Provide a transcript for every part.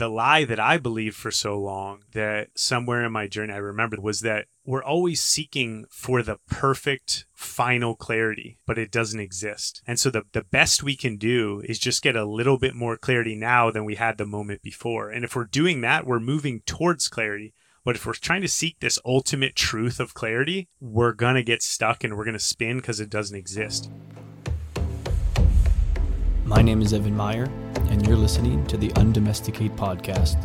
the lie that I believed for so long that somewhere in my journey I remembered was that we're always seeking for the perfect final clarity, but it doesn't exist. And so the, the best we can do is just get a little bit more clarity now than we had the moment before. And if we're doing that, we're moving towards clarity. But if we're trying to seek this ultimate truth of clarity, we're going to get stuck and we're going to spin because it doesn't exist. My name is Evan Meyer, and you're listening to the Undomesticate Podcast,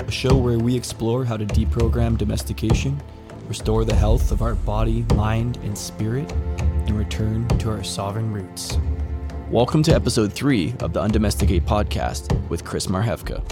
a show where we explore how to deprogram domestication, restore the health of our body, mind, and spirit, and return to our sovereign roots. Welcome to episode three of the Undomesticate Podcast with Chris Marhefka.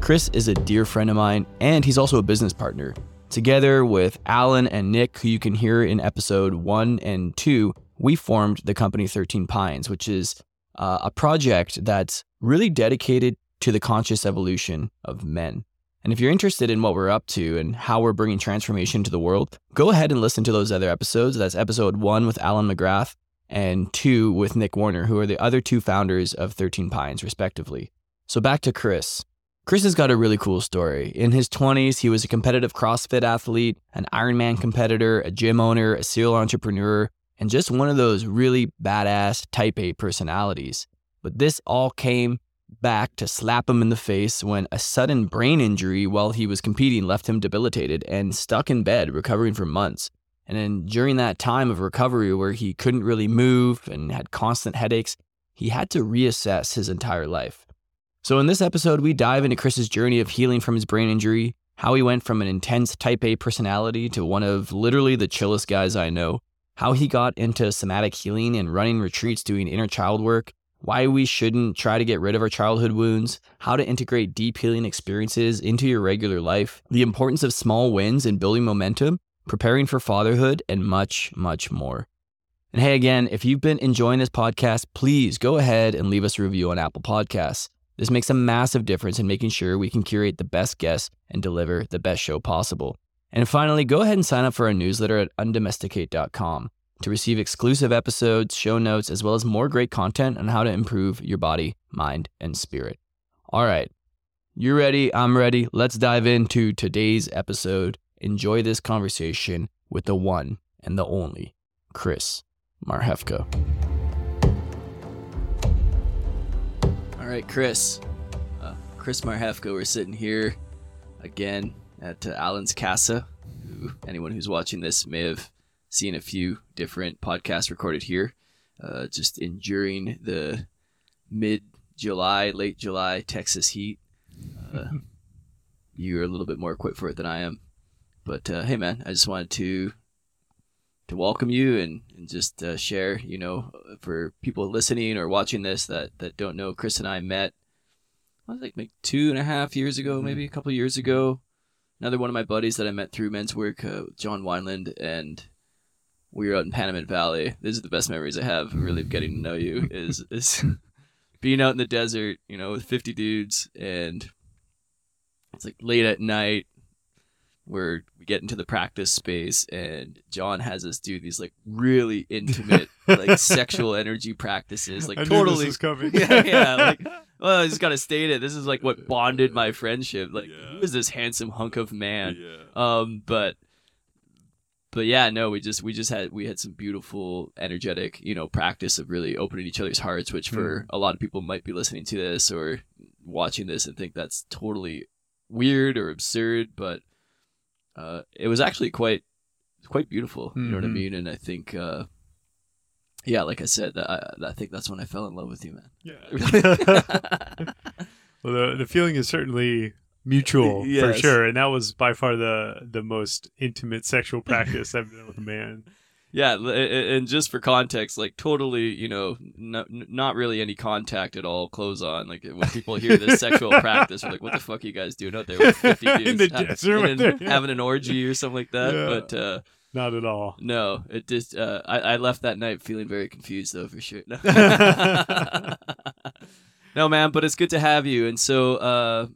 Chris is a dear friend of mine, and he's also a business partner. Together with Alan and Nick, who you can hear in episode one and two, we formed the company 13 Pines, which is uh, a project that's really dedicated to the conscious evolution of men. And if you're interested in what we're up to and how we're bringing transformation to the world, go ahead and listen to those other episodes. That's episode one with Alan McGrath and two with Nick Warner, who are the other two founders of 13 Pines, respectively. So back to Chris. Chris has got a really cool story. In his 20s, he was a competitive CrossFit athlete, an Ironman competitor, a gym owner, a serial entrepreneur, and just one of those really badass type A personalities. But this all came back to slap him in the face when a sudden brain injury while he was competing left him debilitated and stuck in bed recovering for months. And then during that time of recovery where he couldn't really move and had constant headaches, he had to reassess his entire life. So in this episode, we dive into Chris's journey of healing from his brain injury, how he went from an intense type A personality to one of literally the chillest guys I know, how he got into somatic healing and running retreats doing inner child work, why we shouldn't try to get rid of our childhood wounds, how to integrate deep healing experiences into your regular life, the importance of small wins and building momentum, preparing for fatherhood, and much, much more. And hey, again, if you've been enjoying this podcast, please go ahead and leave us a review on Apple Podcasts. This makes a massive difference in making sure we can curate the best guests and deliver the best show possible. And finally, go ahead and sign up for our newsletter at undomesticate.com to receive exclusive episodes, show notes, as well as more great content on how to improve your body, mind, and spirit. All right, you're ready, I'm ready. Let's dive into today's episode. Enjoy this conversation with the one and the only Chris Marhefka. All right, Chris. Uh, Chris Marhefka, we're sitting here again at uh, Alan's Casa. Who, anyone who's watching this may have seen a few different podcasts recorded here. Uh, just enduring the mid July, late July Texas heat. Uh, you're a little bit more equipped for it than I am. But uh, hey, man, I just wanted to to welcome you and, and just uh, share, you know, for people listening or watching this that, that don't know, Chris and I met, I was like, like two and a half years ago, mm-hmm. maybe a couple years ago. Another one of my buddies that I met through men's work, uh, John Wineland, and we were out in Panamint Valley. These are the best memories I have, really, of getting to know you. Is is being out in the desert, you know, with fifty dudes, and it's like late at night. Where we get into the practice space, and John has us do these like really intimate, like sexual energy practices, like I totally. yeah, yeah. Like, well, I just gotta state it. This is like what bonded my friendship. Like, yeah. who is this handsome hunk of man? Yeah. Um, but but yeah, no, we just we just had we had some beautiful, energetic, you know, practice of really opening each other's hearts, which for mm. a lot of people might be listening to this or watching this and think that's totally weird or absurd, but uh, it was actually quite quite beautiful. Mm-hmm. You know what I mm-hmm. mean? And I think, uh, yeah, like I said, I, I think that's when I fell in love with you, man. Yeah. well, the the feeling is certainly mutual yes. for sure and that was by far the the most intimate sexual practice i've done with a man yeah and just for context like totally you know not, not really any contact at all clothes on like when people hear this sexual practice like what the fuck are you guys doing out there with 50 dudes in the desert having, having an orgy or something like that yeah. but uh not at all. No, it just uh, I, I left that night feeling very confused though for sure. No. no, man, but it's good to have you. And so uh,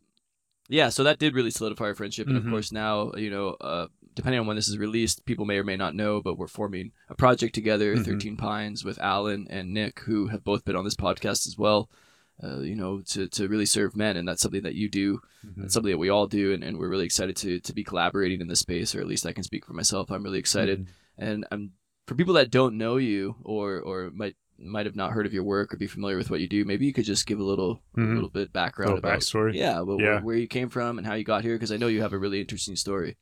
yeah, so that did really solidify our friendship, and mm-hmm. of course now you know, uh, depending on when this is released, people may or may not know, but we're forming a project together, mm-hmm. Thirteen Pines, with Alan and Nick, who have both been on this podcast as well. uh, you know, to, to really serve men. And that's something that you do. Mhm. That's something that we all do. And, and we're really excited to, to be collaborating in this space, or at least I can speak for myself. I'm really excited. Mhm. And I'm, for people that don't know you or, or might, might have not heard of your work or be familiar with what you do, maybe you could just give a little, Mhm. a little bit background Little about backstory? Yeah, well, Yeah. Where, where you came from and how you got here, because I know you have a really interesting story.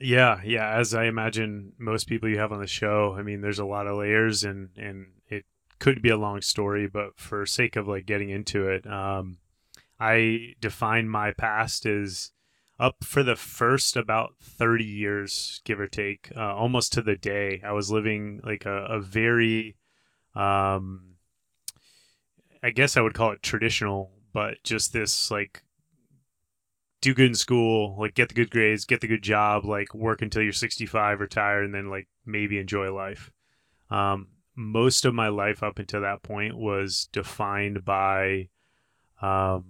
Yeah, yeah. As I imagine most people you have on the show, I mean, there's a lot of layers, and and it could be a long story, but for sake of like getting into it, um, I define my past as up for the first about 30 years, give or take, uh, almost to the day. I was living like a, a very, um, I guess I would call it traditional, but just this like do good in school, like get the good grades, get the good job, like work until you're 65, retire, and then like maybe enjoy life. Um, most of my life up until that point was defined by um,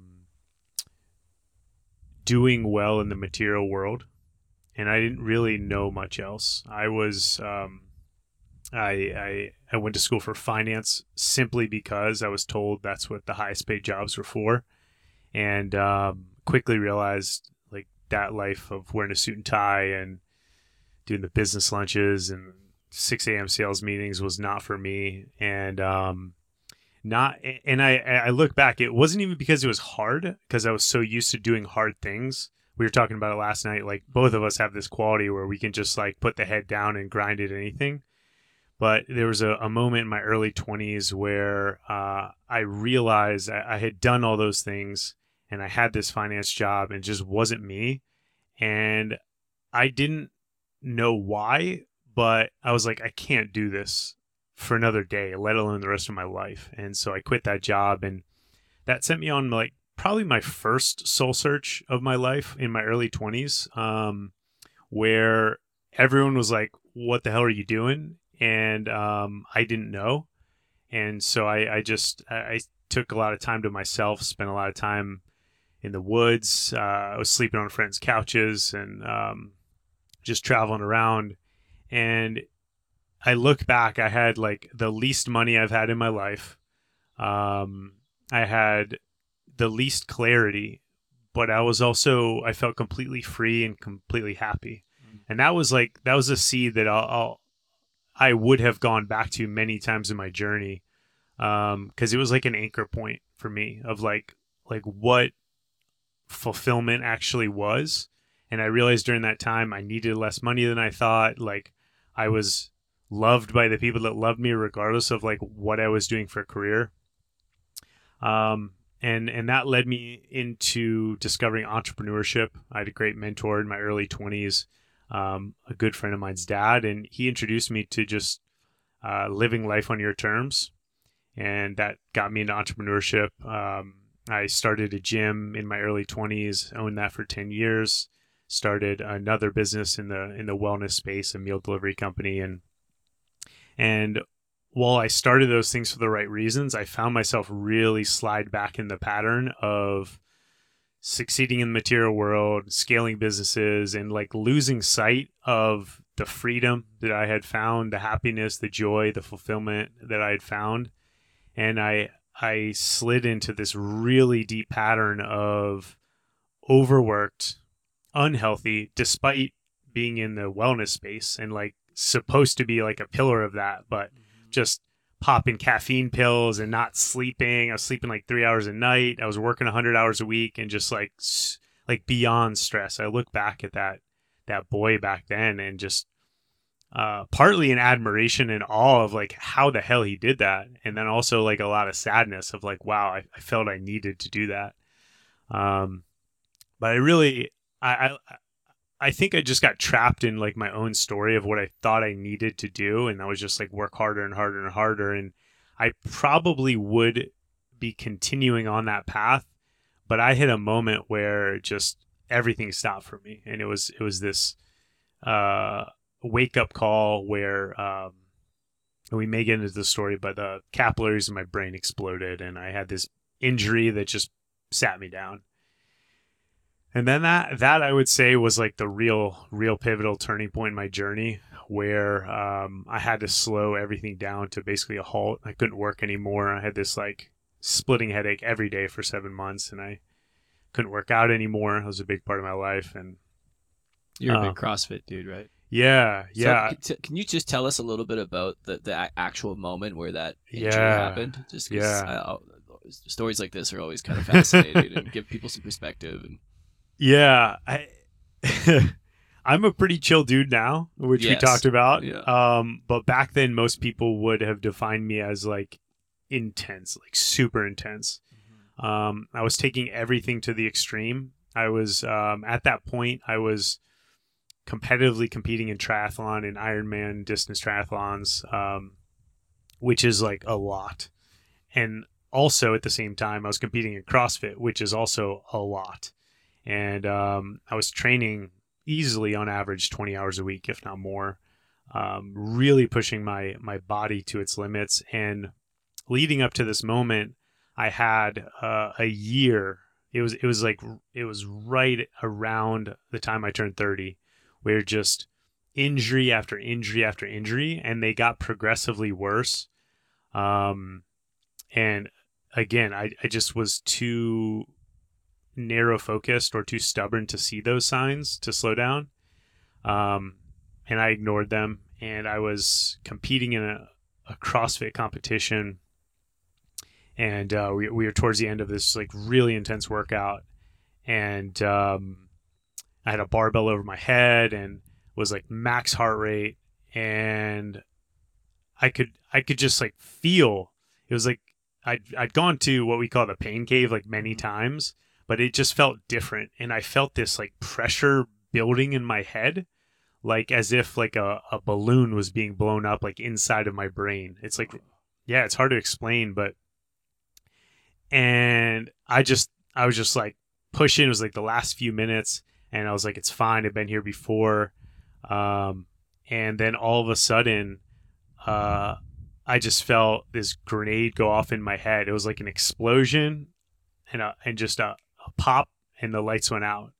doing well in the material world, and I didn't really know much else. I was um, I, I I went to school for finance simply because I was told that's what the highest paid jobs were for, and um, quickly realized like that life of wearing a suit and tie and doing the business lunches and 6 a.m. sales meetings was not for me. And um, not and I I look back, it wasn't even because it was hard because I was so used to doing hard things. We were talking about it last night. Like both of us have this quality where we can just like put the head down and grind at anything but there was a, a moment in my early 20s where uh, I realized I, I had done all those things and I had this finance job and just wasn't me. And I didn't know why, but I was like, I can't do this for another day, let alone the rest of my life. And so I quit that job and that sent me on like probably my first soul search of my life in my early 20s, um, where everyone was like, What the hell are you doing? and um, I didn't know, and so I, I just I took a lot of time to myself, spent a lot of time in the woods. Uh, I was sleeping on friends' couches and um, just traveling around. And I look back, I had like the least money I've had in my life. Um, I had the least clarity, but I was also I felt completely free and completely happy. And that was like that was a seed that I'll, I'll I would have gone back to many times in my journey because it was like an anchor point for me of like like what fulfillment actually was. And i realized during that time i needed less money than i thought. Like i was loved by the people that loved me regardless of like what i was doing for a career. Um and and that led me into discovering entrepreneurship. I had a great mentor in my early 20s um, a good friend of mine's dad, and he introduced me to just uh, living life on your terms, and that got me into entrepreneurship. Um, I started a gym in my early 20s, owned that for 10 years. Started another business in the in the wellness space, a meal delivery company, and and while I started those things for the right reasons, I found myself really slide back in the pattern of succeeding in the material world, scaling businesses, and like losing sight of the freedom that I had found, the happiness, the joy, the fulfillment that I had found. And I I slid into this really deep pattern of overworked, unhealthy, despite being in the wellness space and like supposed to be like a pillar of that, but mm-hmm. just popping caffeine pills and not sleeping. I was sleeping like three hours a night. I was working 100 hours a week and just like like beyond stress. I look back at that that boy back then and just uh, partly in admiration and awe of like how the hell he did that, and then also like a lot of sadness of like wow, I, I felt I needed to do that. Um, but I really I, I I think I just got trapped in like my own story of what I thought I needed to do, and that was just like work harder and harder and harder. And I probably would be continuing on that path, but I hit a moment where just everything stopped for me, and it was it was this uh, wake up call where um, we may get into the story, but the capillaries in my brain exploded, and I had this injury that just sat me down and then that that I would say was like the real real pivotal turning point in my journey where um, I had to slow everything down to basically a halt. I couldn't work anymore. I had this like splitting headache every day for seven months, and I couldn't work out anymore. It was a big part of my life, and You're a big CrossFit dude, right? Yeah, yeah, t- can you just tell us a little bit about the, the actual moment where that injury Yeah. happened? Just Yeah. I, I- stories like this are always kind of fascinating and give people some perspective. And yeah. I I'm a pretty chill dude now, which we talked about. Yeah. Um, but back then, most people would have defined me as like intense, like super intense. Um, I was taking everything to the extreme. I was um, at that point. I was competitively competing in triathlon and Ironman distance triathlons, um, which is like a lot. And also at the same time, I was competing in CrossFit, which is also a lot. And um, I was training easily on average 20 hours a week, if not more. Um, really pushing my my body to its limits. And leading up to this moment, I had uh, a year. It was it was like it was right around the time I turned 30, where just injury after injury after injury, and they got progressively worse. Um, and again, I I just was too narrow focused or too stubborn to see those signs to slow down. Um, and I ignored them. And I was competing in a, a CrossFit competition. And uh, we, we were towards the end of this like really intense workout. And um, I had a barbell over my head and was like max heart rate. And I could I could just like feel it was like I'd I'd gone to what we call the pain cave like many mm-hmm. times but it just felt different. And i felt this like pressure building in my head like as if like a, a balloon was being blown up like inside of my brain. It's like yeah it's hard to explain but and i just i was just like pushing. It was like the last few minutes and i was like it's fine i've been here before um and then all of a sudden uh i just felt this grenade go off in my head it was like an explosion and a, and just a, a pop and the lights went out.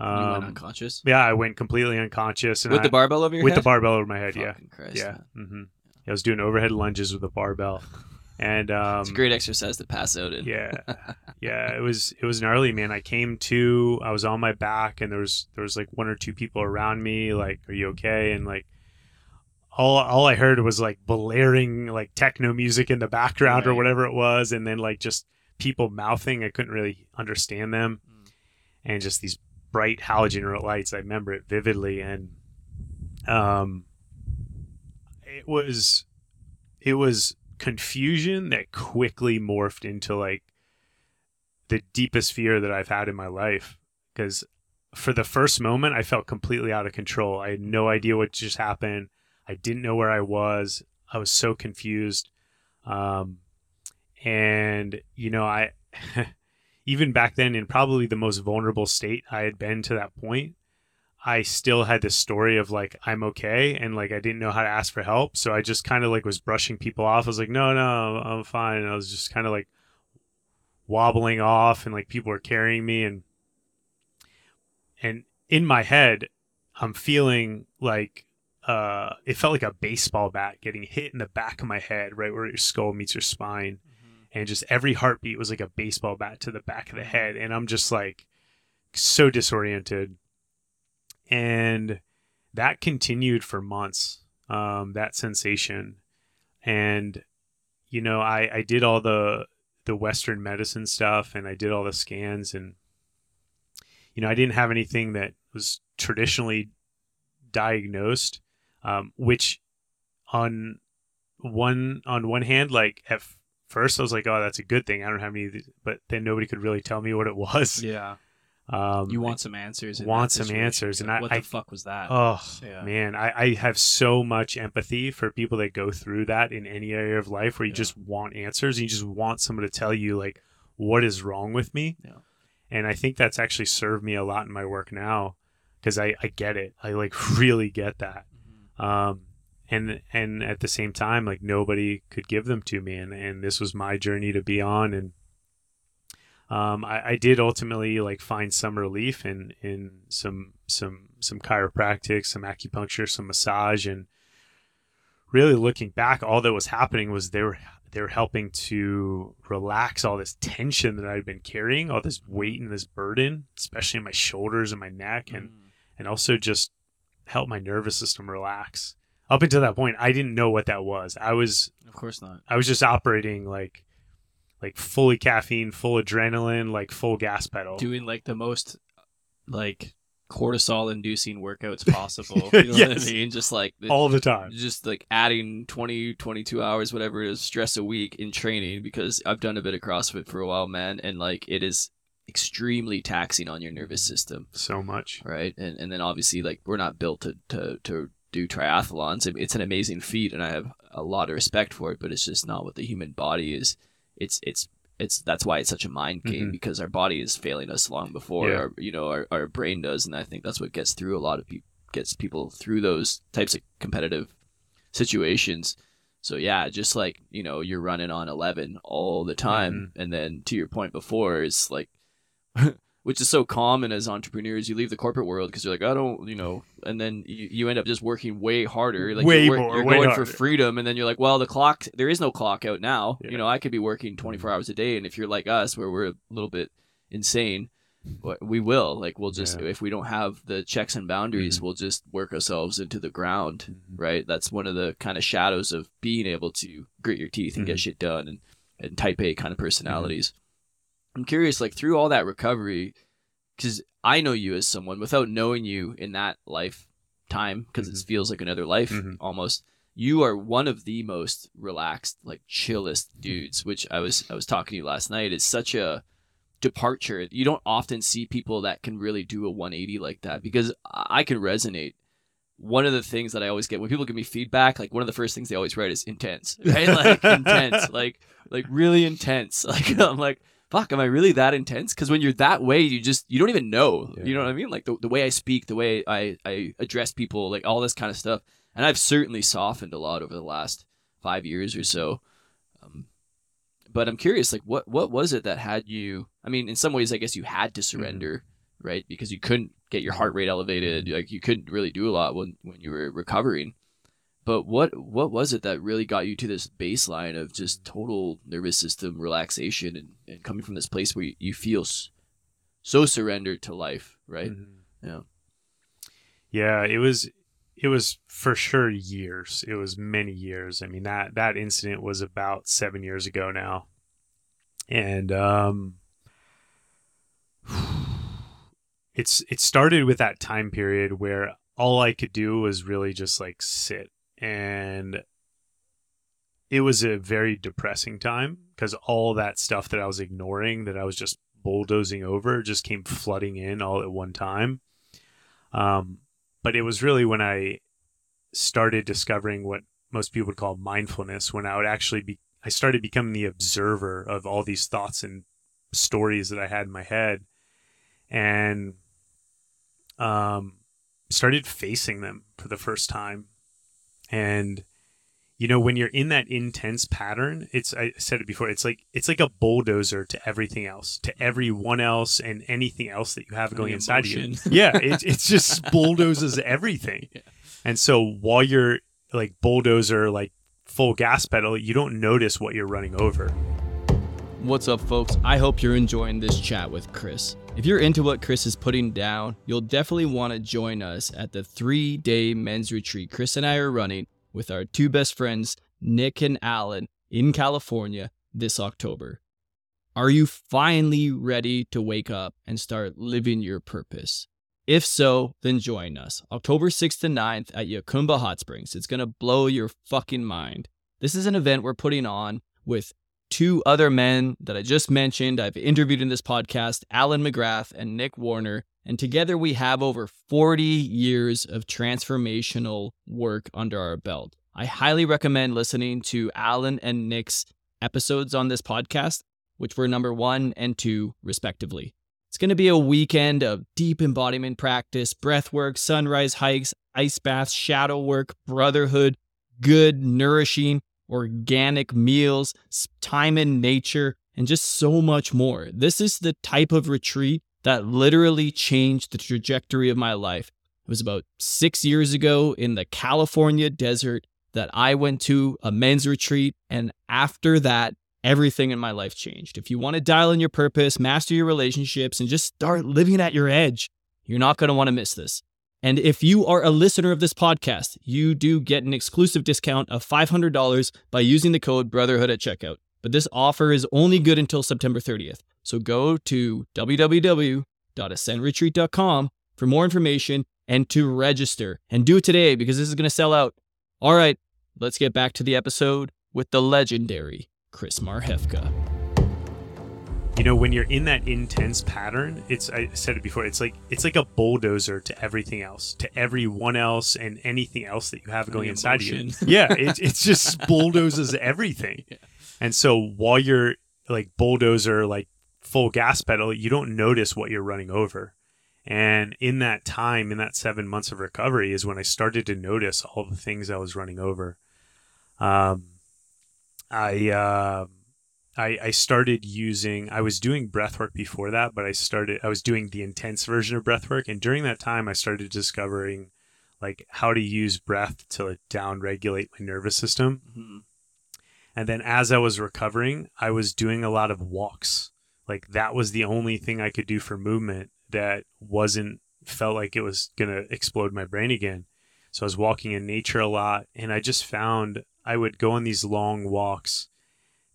you went Um, unconscious yeah, I went completely unconscious and with I- the barbell over your with head. the barbell over my head. Yeah, Christ, yeah. man. hmm yeah. I was doing overhead lunges with a barbell, and um, it's a great exercise to pass out in. yeah, yeah. It was it was gnarly, man. I came to, I was on my back, and there was there was like one or two people around me. Like, are you okay? And like. All, all I heard was like blaring like techno music in the background or whatever it was, and then like just people mouthing. I couldn't really understand them. Mm. and just these bright halogen lights. I remember it vividly, and um, it was it was confusion that quickly morphed into like the deepest fear that I've had in my life. Because for the first moment, I felt completely out of control. I had no idea what just happened. I didn't know where I was. I was so confused. Um, and you know, I even back then in probably the most vulnerable state I had been to that point, I still had this story of like I'm okay and like I didn't know how to ask for help, so I just kind of like was brushing people off. I was like, "No, no, I'm fine." And I was just kind of like wobbling off and like people were carrying me and and in my head, I'm feeling like uh it felt like a baseball bat getting hit in the back of my head, right where your skull meets your spine. And just every heartbeat was like a baseball bat to the back of the head. And i'm just like so disoriented and that continued for months um, that sensation and you know I, I did all the the western medicine stuff and i did all the scans and you know i didn't have anything that was traditionally diagnosed um, which on one on one hand like at first I was like, oh, that's a good thing. I don't have any, but then nobody could really tell me what it was. Yeah. Um, You want some answers. want some answers, and Like, I- what I- the fuck was that? Oh Yeah. man, I, I have so much empathy for people that go through that in any area of life where you Yeah. just want answers. And You just want someone to tell you like what is wrong with me. Yeah. And I think that's actually served me a lot in my work now because I, I get it. I like really get that. Mhm. Um, and and at the same time, like nobody could give them to me, and and this was my journey to be on, and um, I, I did ultimately like find some relief in in some some some chiropractic, some acupuncture, some massage, and really looking back, all that was happening was they were they were helping to relax all this tension that I'd been carrying, all this weight and this burden, especially in my shoulders and my neck, and Mm. and also just help my nervous system relax. Up until that point, I didn't know what that was. I was Of course not. I was just operating like like fully caffeine, full adrenaline, like full gas pedal. Doing like the most like cortisol inducing workouts possible. You know what I mean? Just like all the time. just like adding 20 22 hours whatever it is stress a week in training because i've done a bit of crossfit for a while man and like it is extremely taxing on your nervous system So much. right and and then obviously like we're not built to to, to do triathlons it's an amazing feat and i have a lot of respect for it but it's just not what the human body is it's it's it's that's why it's such a mind game Mhm. because our body is failing us long before Yeah. our you know our, our brain does and i think that's what gets through a lot of people gets people through those types of competitive situations so yeah just like you know you're running on 11 all the time and then to your point before it's like which is so common as entrepreneurs you leave the corporate world because you're like i don't you know and then you, you end up just working way harder like Way you're, more, you're way going harder. for freedom and then you're like well the clock there is no clock out now Yeah. you know i could be working 24 hours a day and if you're like us where we're a little bit insane we will like we'll just Yeah. if we don't have the checks and boundaries Mhm. we'll just work ourselves into the ground Mhm. right that's one of the kind of shadows of being able to grit your teeth and get Mhm. shit done and, and type a kind of personalities i'm curious like through all that recovery because i know you as someone without knowing you in that lifetime because it Mhm. feels like another life Mhm. almost you are one of the most relaxed like chillest dudes which i was i was talking to you last night. It's such a departure. You don't often see people that can really do a 180 like that because i can resonate. One of the things that i always get when people give me feedback like one of the first things they always write is intense right? Like intense like like really intense. Like i'm like fuck am i really that intense? Because when you're that way you just you don't even know. You know what i mean? Like the, the way i speak the way i i address people like all this kind of stuff. And i've certainly softened a lot over the last five years or so. Um, but i'm curious like what what was it that had you i mean in some ways i guess you had to surrender right? Because you couldn't get your heart rate elevated. Like you couldn't really do a lot when when you were recovering but what what was it that really got you to this baseline of just total nervous system relaxation and, and coming from this place where you, you feel s- so surrendered to life right Mhm. Yeah. Yeah, it was it was for sure years. It was many years. I mean that that incident was about 7 years ago now. And um it's it started with that time period where all I could do was really just like sit and it was a very depressing time because all that stuff that I was ignoring that I was just bulldozing over just came flooding in all at one time. Um, but it was really when I started discovering what most people would call mindfulness, when I would actually be, I started becoming the observer of all these thoughts and stories that I had in my head, and um, started facing them for the first time. And you know, when you're in that intense pattern, it's I said it before, it's like it's like a bulldozer to everything else, to everyone else, and anything else that you have going inside of you yeah, it, it's just bulldozes everything. Yeah. And so while you're like bulldozer, like full gas pedal, you don't notice what you're running over. What's up, folks? I hope you're enjoying this chat with Chris. If you're into what Chris is putting down, you'll definitely want to join us at the three day men's retreat Chris and I are running with our two best friends, Nick and Alan, in California this October. Are you finally ready to wake up and start living your purpose? If so, then join us October 6th to 9th at Jacumba Hot Springs. It's going to blow your fucking mind. This is an event we're putting on with two other men that I just mentioned. I've interviewed in this podcast Alan McGrath and Nick Warner. And together we have over 40 years of transformational work under our belt. I highly recommend listening to Alan and Nick's episodes on this podcast, which were number one and two, respectively. It's going to be a weekend of deep embodiment practice, breath work, sunrise hikes, ice baths, shadow work, brotherhood, good, nourishing, organic meals, time in nature, and just so much more. This is the type of retreat that literally changed the trajectory of my life. It was about six years ago in the California desert, that I went to a men's retreat, and after that, everything in my life changed. If you want to dial in your purpose, master your relationships, and just start living at your edge, you're not going to want to miss this. And if you are a listener of this podcast, you do get an exclusive discount of $500 by using the code Brotherhood at checkout. But this offer is only good until September 30th. So go to www.ascentretreat.com for more information and to register. And do it today because this is going to sell out. All right, let's get back to the episode with the legendary Chris Marhefka. You know, when you're in that intense pattern, it's I said it before, it's like it's like a bulldozer to everything else, to everyone else and anything else that you have going inside of you. Yeah, it, it's just bulldozes everything. Yeah. And so while you're like bulldozer, like full gas pedal, you don't notice what you're running over. And in that time, in that seven months of recovery, is when I started to notice all the things I was running over. Um, I, uh, I I started using. I was doing breath work before that, but I started. I was doing the intense version of breath work, and during that time, I started discovering like how to use breath to down regulate my nervous system. Mhm. And then as I was recovering, I was doing a lot of walks. Like that was the only thing I could do for movement that wasn't felt like it was going to explode my brain again. So I was walking in nature a lot and I just found I would go on these long walks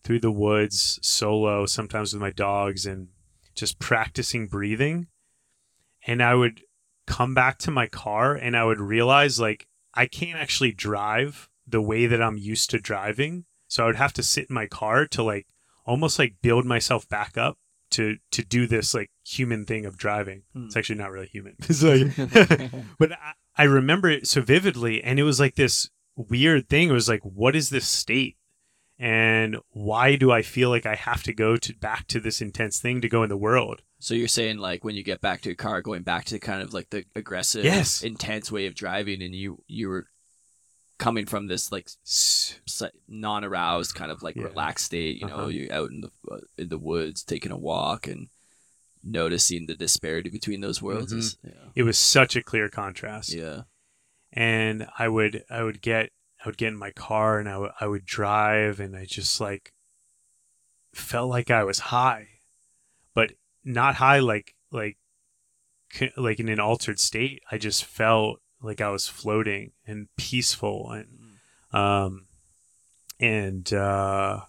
through the woods solo, sometimes with my dogs and just practicing breathing. And I would come back to my car and I would realize like I can't actually drive the way that I'm used to driving. So I would have to sit in my car to like almost like build myself back up to to do this like human thing of driving. Hmm. It's actually not really human. It's like, but I, I remember it so vividly, and it was like this weird thing. It was like, what is this state? And why do I feel like I have to go to back to this intense thing to go in the world? So you're saying like when you get back to your car, going back to kind of like the aggressive, Yes. intense way of driving, and you you were coming from this like non-aroused kind of like Yeah. relaxed state. You know, Uh-huh. you're out in the uh, in the woods taking a walk and noticing the disparity between those worlds. Mhm. Is, yeah. It was such a clear contrast. yeah. and I would I would get I would get in my car and I would I would drive and I just like felt like I was high, but not high like like c- like in an altered state. I just felt like I was floating and peaceful and um and uh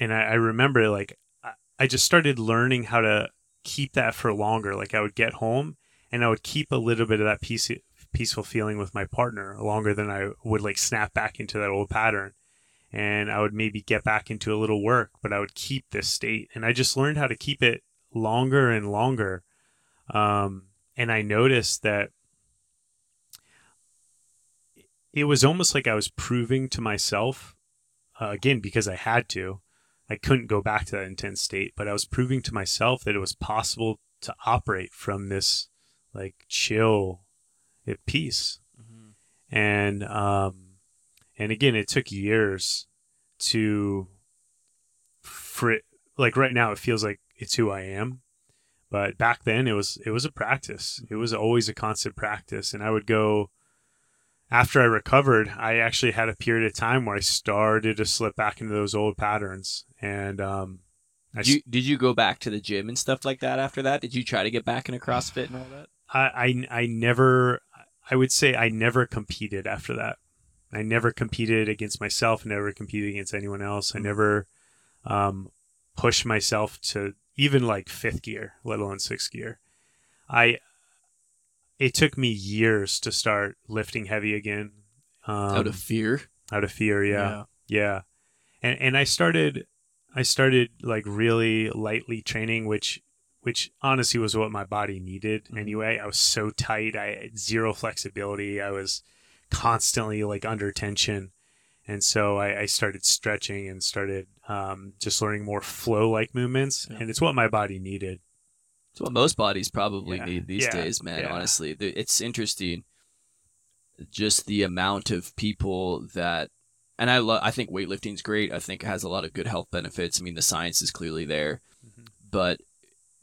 and I, I remember like I, I just started learning how to keep that for longer. Like I would get home and I would keep a little bit of that peace, peaceful feeling with my partner longer than I would like snap back into that old pattern. And I would maybe get back into a little work, but I would keep this state. And I just learned how to keep it longer and longer. Um, and I noticed that it was almost like I was proving to myself, uh, again, because I had to. I couldn't go back to that intense state, but I was proving to myself that it was possible to operate from this like chill at peace. And um and again it took years to for it, like right now it feels like it's who I am but back then it was it was a practice. It was always a constant practice. And I would go after I recovered I actually had a period of time where I started to slip back into those old patterns. And um I Did you, did you go back to the gym and stuff like that after that? Did you try to get back into CrossFit and all that? I, I I never I would say I never competed after that. I never competed against myself, never competed against anyone else. I never um, pushed myself to even like fifth gear, let alone sixth gear. I it took me years to start lifting heavy again. Um, Out of fear. out of fear, yeah. Yeah. And and I started I started like really lightly training which which honestly was what my body needed Mhm. anyway. I was so tight, I had zero flexibility. I was constantly like under tension. And so I, I started stretching and started um, just learning more flow like movements. Yeah. And it's what my body needed. It's what most bodies probably Yeah. need these Yeah. days, man. Yeah. Honestly, it's interesting. Just the amount of people that, and I love. I think weightlifting's great. I think it has a lot of good health benefits. I mean, the science is clearly there, Mhm. but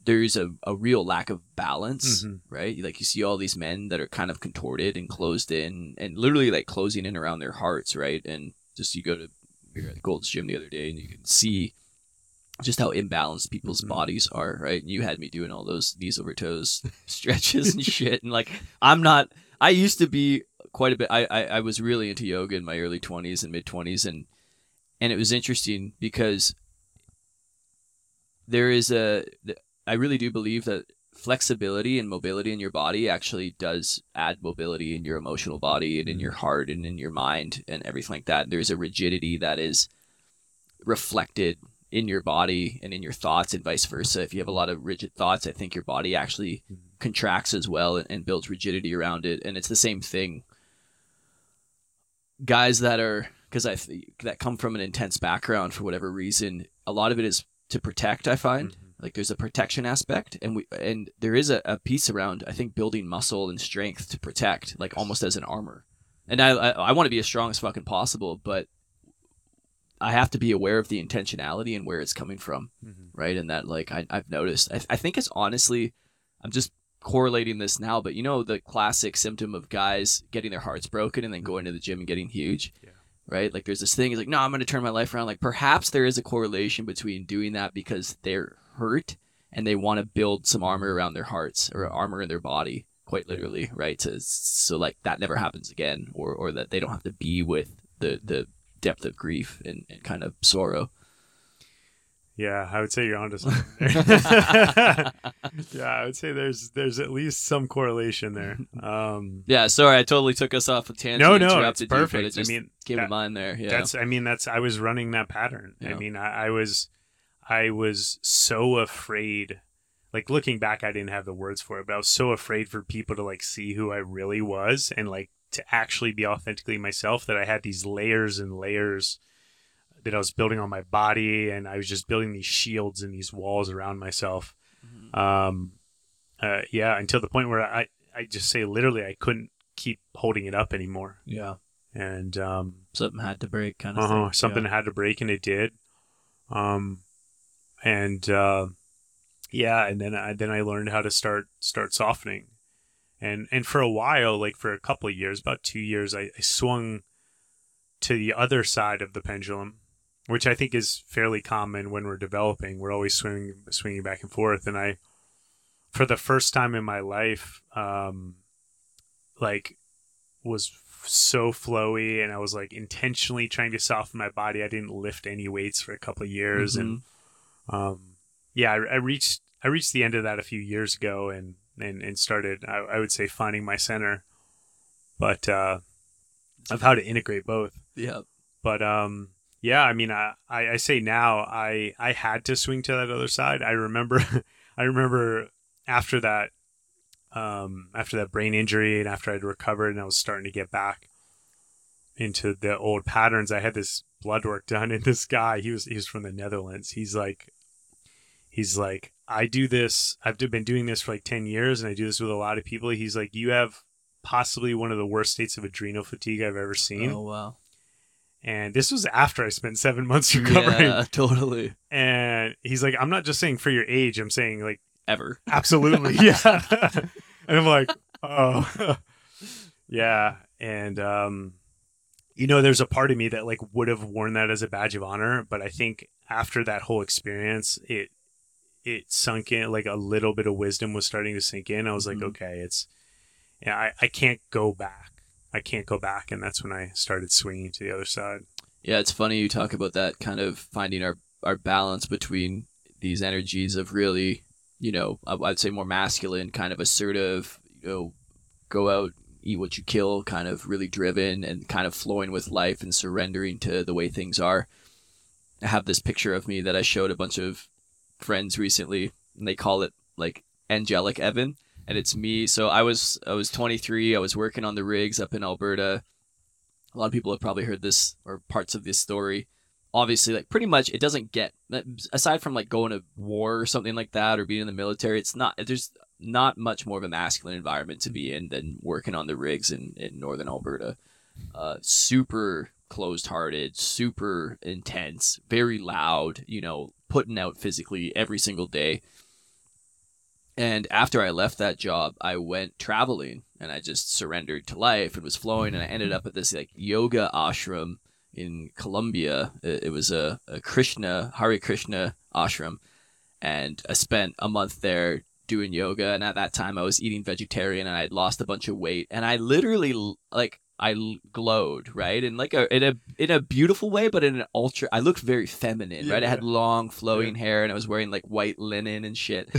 there's a, a real lack of balance, Mhm. right? Like you see all these men that are kind of contorted and closed in and literally like closing in around their hearts, right? And just you go to we were at Gold's Gym the other day and you can see just how imbalanced people's Mhm. bodies are, right? And you had me doing all those knees over toes stretches and shit. And like, I'm not, I used to be quite a bit, I, I, I was really into yoga in my early 20s and mid 20s. And, and it was interesting because there is a, I really do believe that flexibility and mobility in your body actually does add mobility in your emotional body and in your heart and in your mind and everything like that. There's a rigidity that is reflected in your body and in your thoughts and vice versa. If you have a lot of rigid thoughts, I think your body actually contracts as well and, and builds rigidity around it. And it's the same thing. Guys that are because I th- that come from an intense background for whatever reason, a lot of it is to protect. I find Mhm. Like there's a protection aspect, and we and there is a, a piece around I think building muscle and strength to protect, like almost as an armor. And I I, I want to be as strong as fucking possible, but I have to be aware of the intentionality and where it's coming from, Mhm. right? And that like I, I've noticed. I, I think it's honestly, I'm just correlating this now, but you know the classic symptom of guys getting their hearts broken and then going to the gym and getting huge. Yeah. Right? Like there's this thing, it's like, no, I'm gonna turn my life around. Like perhaps there is a correlation between doing that because they're hurt and they want to build some armor around their hearts or armor in their body, quite literally, right? To so like that never happens again, or or that they don't have to be with the the depth of grief and, and kind of sorrow. Yeah, I would say you're onto something. Yeah, I would say there's there's at least some correlation there. Um, Yeah, sorry, I totally took us off a tangent. no, no, it's you, perfect. it just I mean, came to mind there. Yeah, That's I mean that's I was running that pattern. I mean I, I was I was so afraid like looking back I didn't have the words for it, but I was so afraid for people to like see who I really was and like to actually be authentically myself that I had these layers and layers that I was building on my body and I was just building these shields and these walls around myself. Mhm. Um uh yeah, until the point where I I just say literally I couldn't keep holding it up anymore. Yeah. And um something had to break, kind of uh-huh. thing. Something had to break, and it did. Um, and uh, yeah, and then I then I learned how to start start softening, and and for a while, like for a couple of years, about two years, I, I swung to the other side of the pendulum, which I think is fairly common when we're developing. We're always swinging swinging back and forth, and I, for the first time in my life, um, like was so flowy and I was like intentionally trying to soften my body. I didn't lift any weights for a couple of years and um yeah, I, I reached I reached the end of that a few years ago and and, and started I, I would say finding my center. But uh of how to integrate both. yeah, But um yeah, I mean I, I, I say now I I had to swing to that other side. I remember I remember after that um after that brain injury and after I'd recovered and I was starting to get back into the old patterns, I had this blood work done and this guy, he was he was from the Netherlands. He's like he's like I do this I've been doing this for like 10 years and I do this with a lot of people. He's like you have possibly one of the worst states of adrenal fatigue I've ever seen Oh wow, and this was after I spent seven months recovering. yeah, totally. And he's like, I'm not just saying for your age, I'm saying like Ever. absolutely, yeah. and I'm like, oh, yeah. And um, you know, there's a part of me that like would have worn that as a badge of honor, but I think after that whole experience, it it sunk in like a little bit of wisdom was starting to sink in. I was like, Mhm. okay, it's yeah, I, I can't go back. I can't go back, and that's when I started swinging to the other side. Yeah, it's funny you talk about that kind of finding our our balance between these energies of really, you know, I'd say more masculine, kind of assertive, you know, go out, eat what you kill, kind of really driven and kind of flowing with life and surrendering to the way things are. I have this picture of me that I showed a bunch of friends recently, and they call it like angelic Evan, and it's me. So I was I was 23. I was working on the rigs up in Alberta. A lot of people have probably heard this or parts of this story. Obviously, like pretty much, it doesn't get aside from like going to war or something like that or being in the military. It's not there's not much more of a masculine environment to be in than working on the rigs in in northern Alberta. Uh, super closed hearted, super intense, very loud. You know, putting out physically every single day. And after I left that job, I went traveling and I just surrendered to life and was flowing. And I ended up at this like yoga ashram in Colombia. It, was a, a Krishna, Hare Krishna ashram. And I spent a month there doing yoga. And at that time, I was eating vegetarian and I had lost a bunch of weight. And I literally, like, I glowed, right? In like a in a in a beautiful way, but in an ultra I looked very feminine, right? I had long flowing hair and I was wearing like white linen and shit.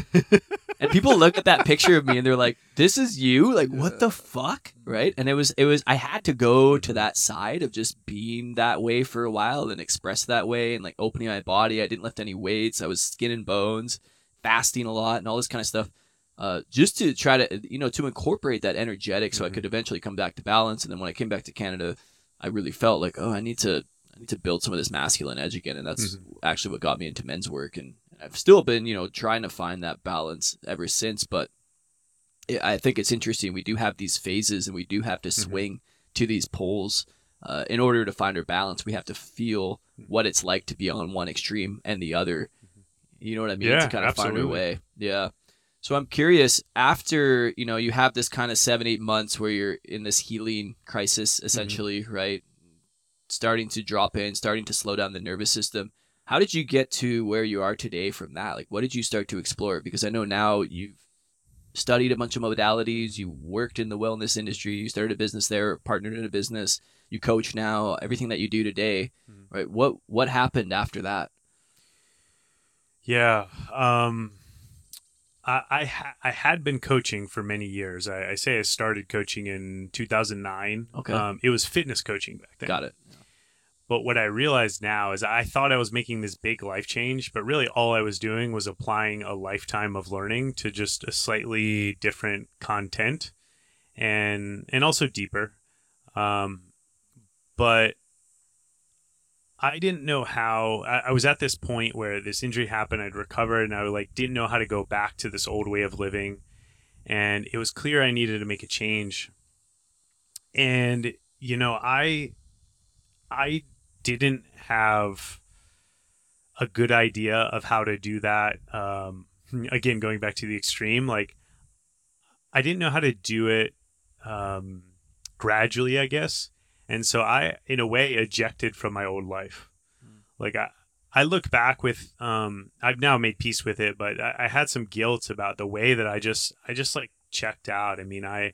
and people look at that picture of me and they're like, "This is you? Like what the fuck?" Right? And it was it was I had to go to that side of just being that way for a while and express that way and like opening my body. I didn't lift any weights. I was skin and bones, fasting a lot and all this kind of stuff uh, just to try to you know to incorporate that energetic so mm-hmm. I could eventually come back to balance. And then when I came back to Canada, I really felt like oh I need to I need to build some of this masculine edge again, and that's mm-hmm. actually what got me into men's work. And I've still been you know trying to find that balance ever since, but it, I think it's interesting. We do have these phases, and we do have to mm-hmm. swing to these poles. Uh, in order to find our balance, we have to feel mm-hmm. what it's like to be on one extreme and the other. Mm-hmm. You know what I mean? Yeah, to kind of absolutely. find our way. Yeah. So I'm curious after, you know, you have this kind of 7 8 months where you're in this healing crisis mm-hmm. essentially, mm-hmm. right? Starting to drop in, starting to slow down the nervous system. How did you get to where you are today from that? Like what did you start to explore? Because I know now you've studied a bunch of modalities, you worked in the wellness industry, you started a business there, partnered in a business, you coach now, everything that you do today, mm-hmm. right? What what happened after that? Yeah. Um I I, ha- I had been coaching for many years. I, I, say I started coaching in 2009. Okay. Um, it was fitness coaching back then. Got it. But what I realized now is I thought I was making this big life change, but really all I was doing was applying a lifetime of learning to just a slightly different content and and also deeper. Um, but I didn't know how. I, I, was at this point where this injury happened. I'd recovered, and I like didn't know how to go back to this old way of living. And it was clear I needed to make a change. And you know, I, I didn't have a good idea of how to do that. Um, again, going back to the extreme, like I didn't know how to do it um, gradually. I guess and so I, in a way, ejected from my old life. Mm. Like I, I look back with, um, I've now made peace with it, but I, I, had some guilt about the way that I just, I just like checked out. I mean, I,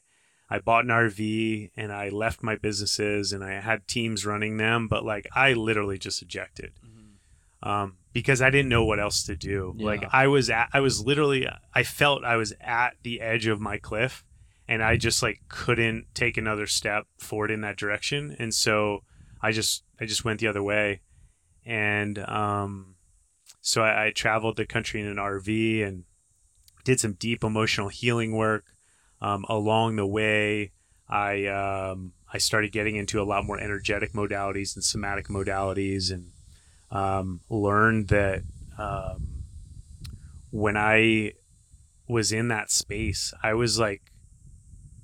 I bought an RV and I left my businesses and I had teams running them, but like I literally just ejected. Mm-hmm. Um, because I didn't know what else to do. Yeah. Like I was at, I was literally, I felt I was at the edge of my cliff and I just like couldn't take another step forward in that direction, and so I just I just went the other way, and um, so I, I traveled the country in an RV and did some deep emotional healing work. Um, along the way, I um, I started getting into a lot more energetic modalities and somatic modalities, and um, learned that um, when I was in that space, I was like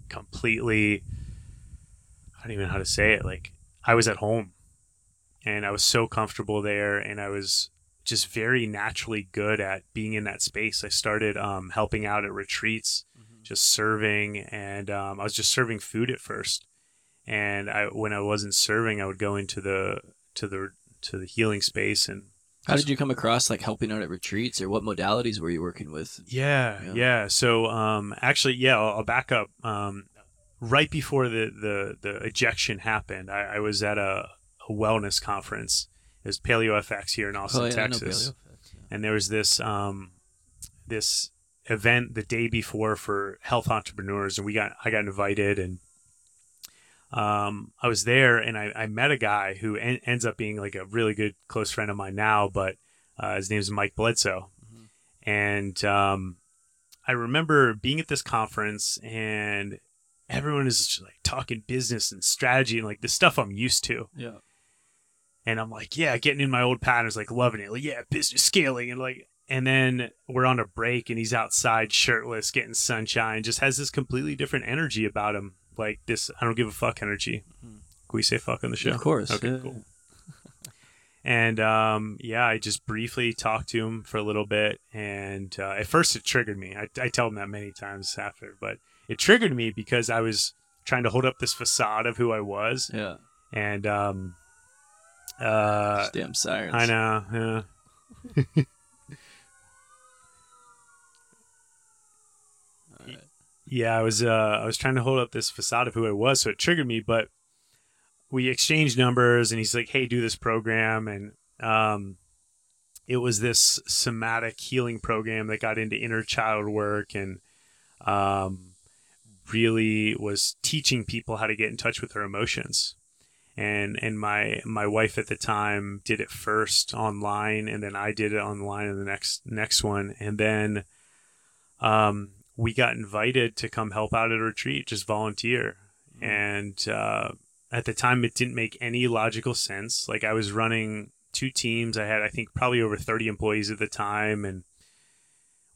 completely I don't even know how to say it. Like I was at home and I was so comfortable there and I was just very naturally good at being in that space. I started um, helping out at retreats, mm-hmm. just serving, and um, I was just serving food at first. And I, when I wasn't serving, I would go into the to the to the healing space and how did you come across like helping out at retreats, or what modalities were you working with? Yeah, yeah. yeah. So um, actually, yeah, I'll, I'll back up. Um, right before the, the the ejection happened, I, I was at a, a, wellness conference. It was Paleo FX here in Austin, oh, yeah, Texas, yeah. and there was this um, this event the day before for health entrepreneurs, and we got I got invited and um, I was there and I, I met a guy who en- ends up being like a really good close friend of mine now, but uh, his name's Mike Bledsoe. Mm-hmm. And um, I remember being at this conference and everyone is just like talking business and strategy and like the stuff I'm used to. Yeah. And I'm like, yeah, getting in my old patterns, like loving it. Like, yeah, business scaling. And like, and then we're on a break and he's outside shirtless, getting sunshine, just has this completely different energy about him like this I don't give a fuck energy. Mm-hmm. Can we say fuck on the show? Of course. Okay, yeah. cool. And um, yeah, I just briefly talked to him for a little bit, and uh, at first it triggered me. I, I tell him that many times after, but it triggered me because I was trying to hold up this facade of who I was, Yeah. and um, uh, Just damn sirens. I know, yeah. Alright. Yeah, I was uh, I was trying to hold up this facade of who I was, so it triggered me. But we exchanged numbers, and he's like, "Hey, do this program," and um, it was this somatic healing program that got into inner child work and um, really was teaching people how to get in touch with their emotions. And and my my wife at the time did it first online, and then I did it online in the next next one, and then um, we got invited to come help out at a retreat, just volunteer. And uh, at the time, it didn't make any logical sense. Like I was running two teams. I had, I think, probably over 30 employees at the time, and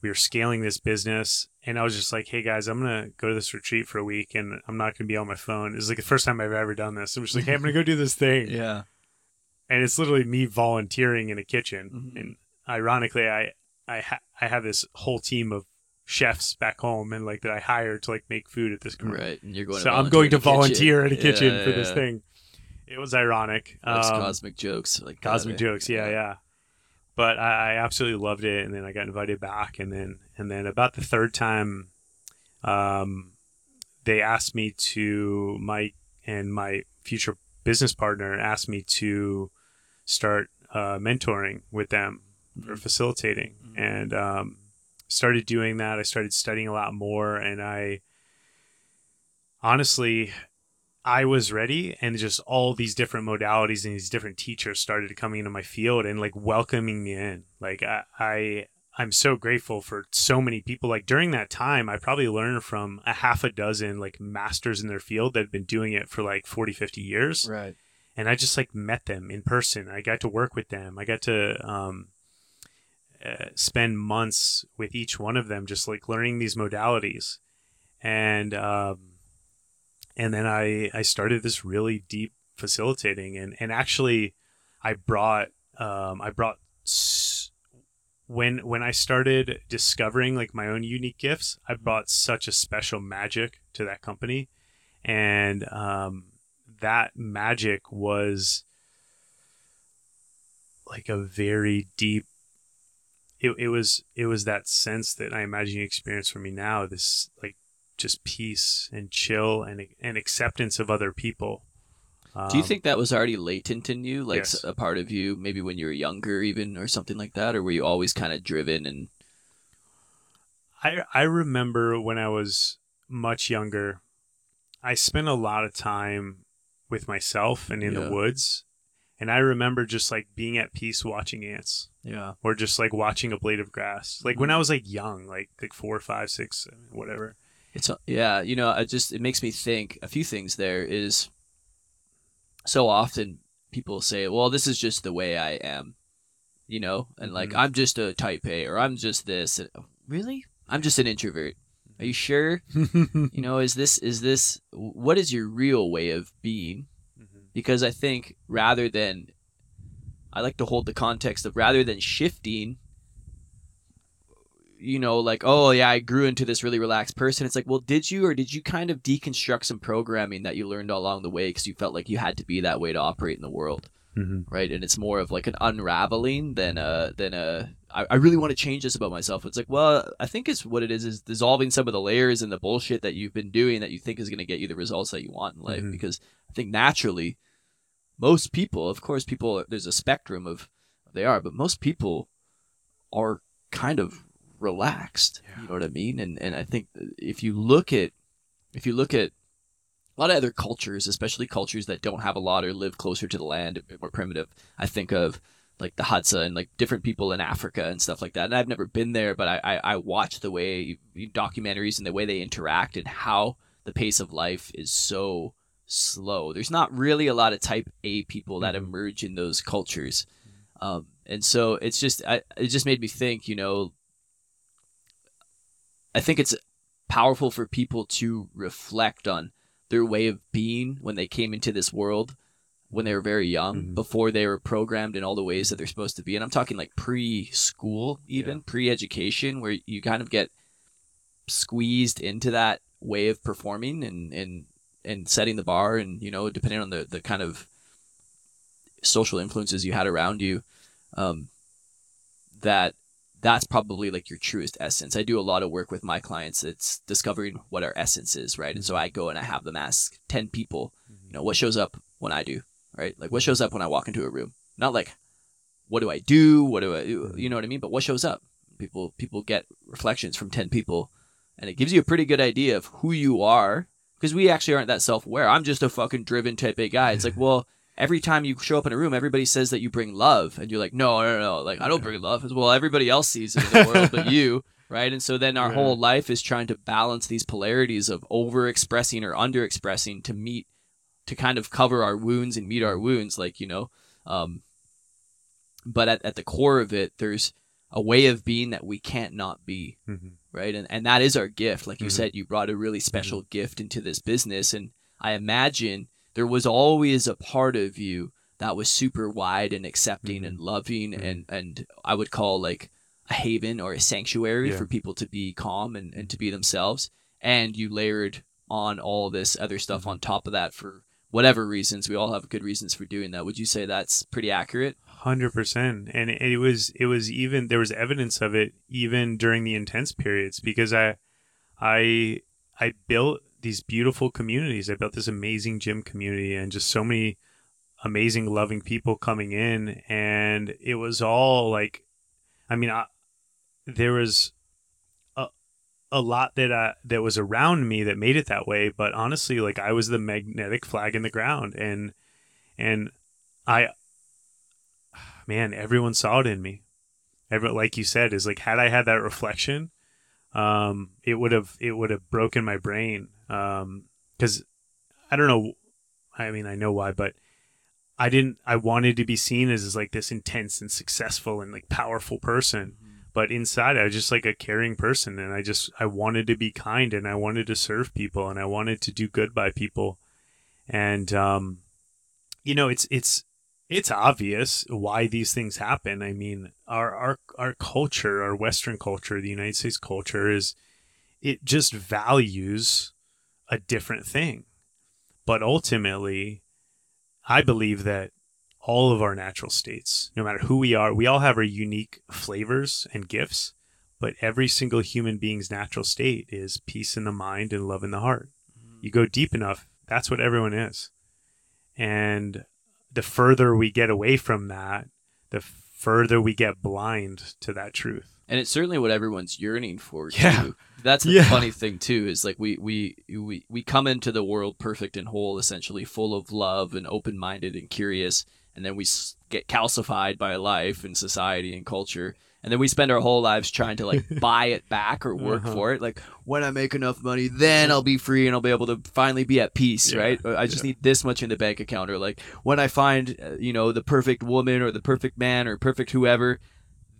we were scaling this business. And I was just like, "Hey guys, I'm gonna go to this retreat for a week, and I'm not gonna be on my phone." It's like the first time I've ever done this. I'm just like, "Hey, I'm gonna go do this thing," Yeah. and it's literally me volunteering in a kitchen. Mhm. And ironically, I I ha- I have this whole team of chefs back home, and like that I hired to like make food at this. company. Right. And you're going. So to I'm going to volunteer in a kitchen Yeah, for this thing. It was ironic. That's Um, cosmic jokes. Like cosmic eh? jokes yeah yeah but I, I absolutely loved it and then i got invited back and then and then about the third time um they asked me to mike and my future business partner asked me to start uh, mentoring with them or facilitating Mhm. and um started doing that i started studying a lot more and i honestly I was ready, and just all these different modalities and these different teachers started coming into my field and like welcoming me in. Like I, I I'm so grateful for so many people. Like during that time, I probably learned from a half a dozen like masters in their field that had been doing it for like 40, 50 years. Right. And I just like met them in person. I got to work with them. I got to um, uh, spend months with each one of them, just like learning these modalities. And um, and then I I started this really deep facilitating, and and actually, I brought um, I brought when when I started discovering like my own unique gifts, I brought such a special magic to that company, and um, that magic was like a very deep it, it was it was that sense that I imagine you experience for me now this like just peace and chill and and acceptance of other people Do you Um, think that was already latent in you, like yes. a part of you, maybe when you were younger, even or something like that, or were you always kind of driven and I I remember when I was much younger, I spent a lot of time with myself and in Yeah. the woods, and I remember just like being at peace watching ants yeah, or just like watching a blade of grass. Like when I was like young, like like four, five, six, whatever. It's yeah, you know, it just it makes me think a few things. There is so often people say, "Well, this is just the way I am," you know, and like Mhm. I'm just a type A or I'm just this. And, really, I'm just an introvert. Are you sure? you know, is this is this what is your real way of being? Because I think rather than I like to hold the context of rather than shifting you know, like, oh yeah, I grew into this really relaxed person. It's like, well, did you, or did you kind of deconstruct some programming that you learned along the way because you felt like you had to be that way to operate in the world, Mm-hmm. right? And it's more of like an unraveling than a than a. I, I really want to change this about myself. It's like, well, I think it's what it is is dissolving some of the layers and the bullshit that you've been doing that you think is going to get you the results that you want in life. Mhm. Because I think naturally, most people, of course, people there's a spectrum of they are, but most people are kind of relaxed. You know what I mean? And and I think if you look at if you look at a lot of other cultures, especially cultures that don't have a lot or live closer to the land, a bit more primitive, I think of like the Hadza and like different people in Africa and stuff like that. And I've never been there, but I I, I watch the way documentaries and the way they interact and how the pace of life is so slow. There's not really a lot of type A people that Mhm. emerge in those cultures. Um, and so it's just, I, it just made me think, you know, I think it's powerful for people to reflect on their way of being when they came into this world when they were very young, Mhm. before they were programmed in all the ways that they're supposed to be. And I'm talking like pre-school even pre-education, where you kind of get squeezed into that way of performing and and and setting the bar, and you know, depending on the the kind of social influences you had around you, um, that that's probably like your truest essence. I do a lot of work with my clients. It's discovering what our essence is, right? And so I go and I have them ask 10 people, you know, what shows up when I do, right? Like what shows up when I walk into a room? Not like what do I do? What do I do? Mm-hmm. You know what I mean? But what shows up? People people get reflections from 10 people and it gives you a pretty good idea of who you are because we actually aren't that self-aware. I'm just a fucking driven type A guy. It's like, well, every time you show up in a room, everybody says that you bring love, and you're like, no, no, no, like I don't bring love. Well, everybody else sees it in the world, but you, right? And so then our Yeah. whole life is trying to balance these polarities of over expressing or under expressing to meet, to kind of cover our wounds and meet our wounds, like you know. Um, but at, at the core of it, there's a way of being that we can't not be Mhm. right? And and that is our gift. Like you Mhm. said, you brought a really special gift into this business, and I imagine there was always a part of you that was super wide and accepting Mhm. and loving, Mhm. and and I would call like a haven or a sanctuary Yeah. for people to be calm and, and to be themselves. And you layered on all this other stuff Mm-hmm. on top of that for whatever reasons. We all have good reasons for doing that. Would you say that's pretty accurate? Hundred percent, and it was it was even there was evidence of it even during the intense periods because I, I, I built these beautiful communities. I built this amazing gym community and just so many amazing, loving people coming in, and it was all like, I mean, I, there was a a lot that I, that was around me that made it that way, but honestly, like I was the magnetic flag in the ground, and and I man, everyone saw it in me. Every, like you said, is like had I had that reflection, um, it would have it would have broken my brain. Um, because I don't know. I mean, I know why, but I didn't. I wanted to be seen as, as like this intense and successful and like powerful person, but inside I was just like a caring person, and I just I wanted to be kind and I wanted to serve people and I wanted to do good by people, and um, you know, it's it's it's obvious why these things happen. I mean, our our our culture, our Western culture, the United States culture is it just values a different thing. But ultimately, I believe that all of our natural states, no matter who we are, we all have our unique flavors and gifts, but every single human being's natural state is peace in the mind and love in the heart. Mm-hmm. You go deep enough, that's what everyone is. And the further we get away from that, the further we get blind to that truth. and it's certainly what everyone's yearning for Yeah. too. That's the Yeah. funny thing too is like we, we we we come into the world perfect and whole essentially full of love and open-minded and curious and then we get calcified by life and society and culture and then we spend our whole lives trying to like buy it back or work Uh-huh. for it like when i make enough money then i'll be free and i'll be able to finally be at peace Yeah, right i just yeah. need this much in the bank account or like when i find uh, you know the perfect woman or the perfect man or perfect whoever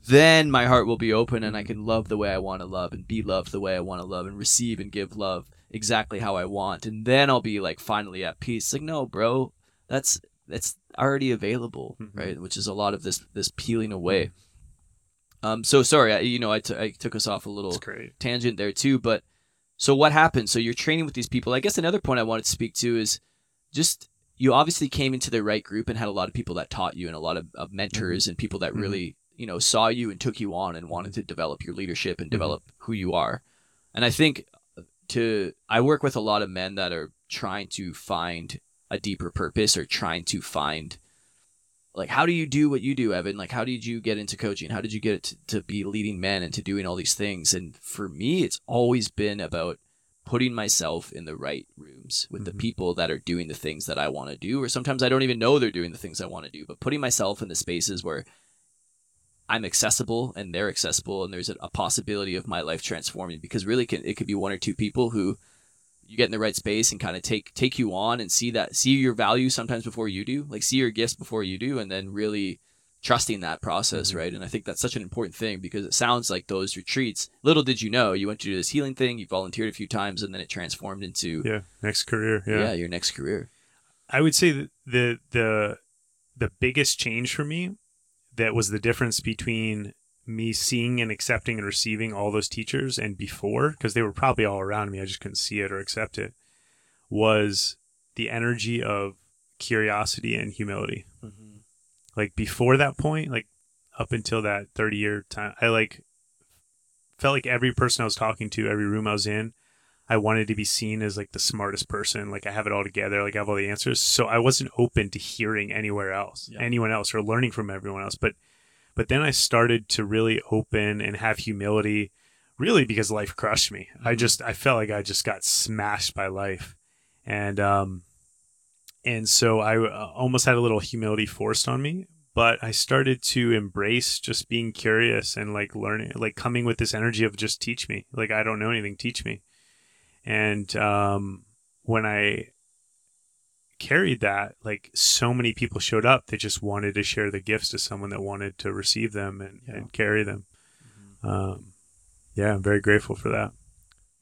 then my heart will be open and I can love the way I want to love and be loved the way I want to love and receive and give love exactly how I want. And then I'll be like finally at peace. Like, no, bro, that's that's already available, Mhm. right? Which is a lot of this this peeling away. Um, so sorry, I, you know, I, t- I took us off a little tangent there too. But so what happened? So you're training with these people. I guess another point I wanted to speak to is just you obviously came into the right group and had a lot of people that taught you and a lot of, of mentors and people that Mhm. really you know saw you and took you on and wanted to develop your leadership and Mhm. develop who you are. And I think to I work with a lot of men that are trying to find a deeper purpose or trying to find like how do you do what you do evan? Like how did you get into coaching? How did you get to, to be leading men and to doing all these things? And for me it's always been about putting myself in the right rooms with the Mhm. people that are doing the things that i want to do or sometimes i don't even know they're doing the things i want to do but putting myself in the spaces where i'm accessible and they're accessible and there's a, a possibility of my life transforming because really can, it could be one or two people who you get in the right space and kind of take take you on and see that see your value sometimes before you do like see your gifts before you do and then really trusting that process Mhm. right and i think that's such an important thing because it sounds like those retreats little did you know you went to do this healing thing you volunteered a few times and then it transformed into Yeah. Next career. yeah, Yeah. your next career I would say that the the the biggest change for me that was the difference between me seeing and accepting and receiving all those teachers and before because they were probably all around me i just couldn't see it or accept it was the energy of curiosity and humility Mm-hmm. like before that point like up until that 30 year time i like felt like every person i was talking to every room i was in i wanted to be seen as like the smartest person like i have it all together like i have all the answers so i wasn't open to hearing anywhere else Yeah. anyone else or learning from everyone else but but then i started to really open and have humility really because life crushed me i Mhm. just i felt like i just got smashed by life and um and so I uh, almost had a little humility forced on me. But I started to embrace just being curious and like learning, like coming with this energy of just teach me. Like I don't know anything, teach me. And um, when I carried that, like so many people showed up that just wanted to share the gifts to someone that wanted to receive them and, Yeah. and carry them. Mm-hmm. Um, yeah, I'm very grateful for that.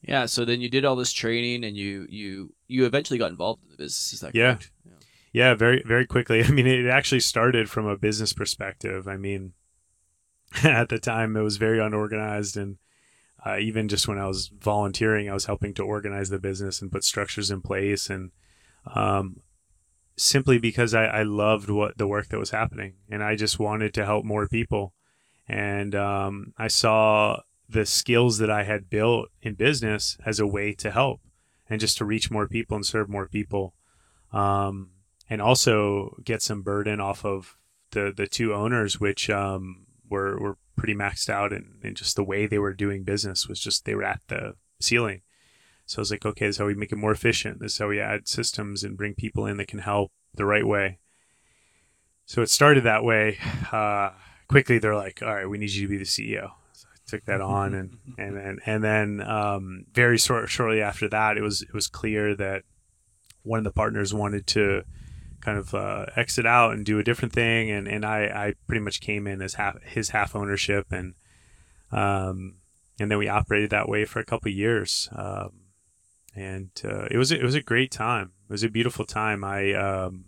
Yeah. So then you did all this training, and you you you eventually got involved in the business. Is that Yeah. correct? Yeah. Yeah, very very quickly. I mean, it actually started from a business perspective. I mean, at the time it was very unorganized, and uh, even just when I was volunteering, I was helping to organize the business and put structures in place, and um, simply because I, I loved what the work that was happening, and I just wanted to help more people, and um, I saw the skills that I had built in business as a way to help and just to reach more people and serve more people. Um, and also get some burden off of the the two owners, which um, were were pretty maxed out, and, and just the way they were doing business was just they were at the ceiling. So I was like, okay, this is how we make it more efficient. This is how we add systems and bring people in that can help the right way. So it started that way. Uh, quickly, they're like, all right, we need you to be the CEO. So I took that on, and and then and then um, very short, shortly after that, it was it was clear that one of the partners wanted to kind of uh, exit out and do a different thing, and and I, I pretty much came in as half his half ownership, and um, and then we operated that way for a couple of years, um, and uh, it was a, it was a great time. It was a beautiful time. I um,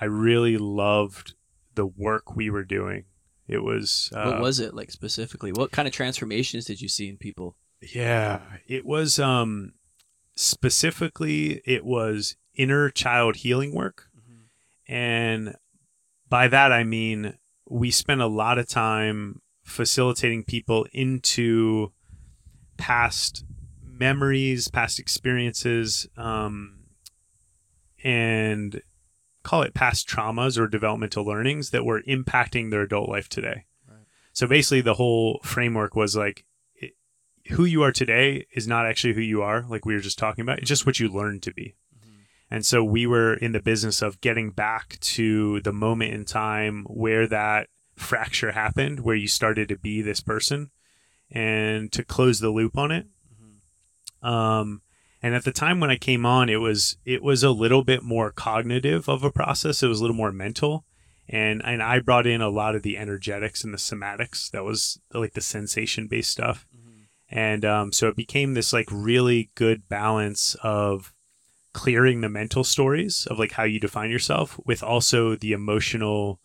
I really loved the work we were doing. It was uh, what was it like specifically? What kind of transformations did you see in people? Yeah, it was um specifically it was inner child healing work. And by that I mean we spent a lot of time facilitating people into past memories, past experiences, um, and call it past traumas or developmental learnings that were impacting their adult life today. Right. So basically, the whole framework was like it, who you are today is not actually who you are, like we were just talking about. It's just what you learned to be. And so we were in the business of getting back to the moment in time where that fracture happened, where you started to be this person, and to close the loop on it. Um, and at the time when I came on, it was it was a little bit more cognitive of a process. It was a little more mental, and and I brought in a lot of the energetics and the somatics. That was like the sensation based stuff, and um, so it became this like really good balance of clearing the mental stories of like how you define yourself with also the emotional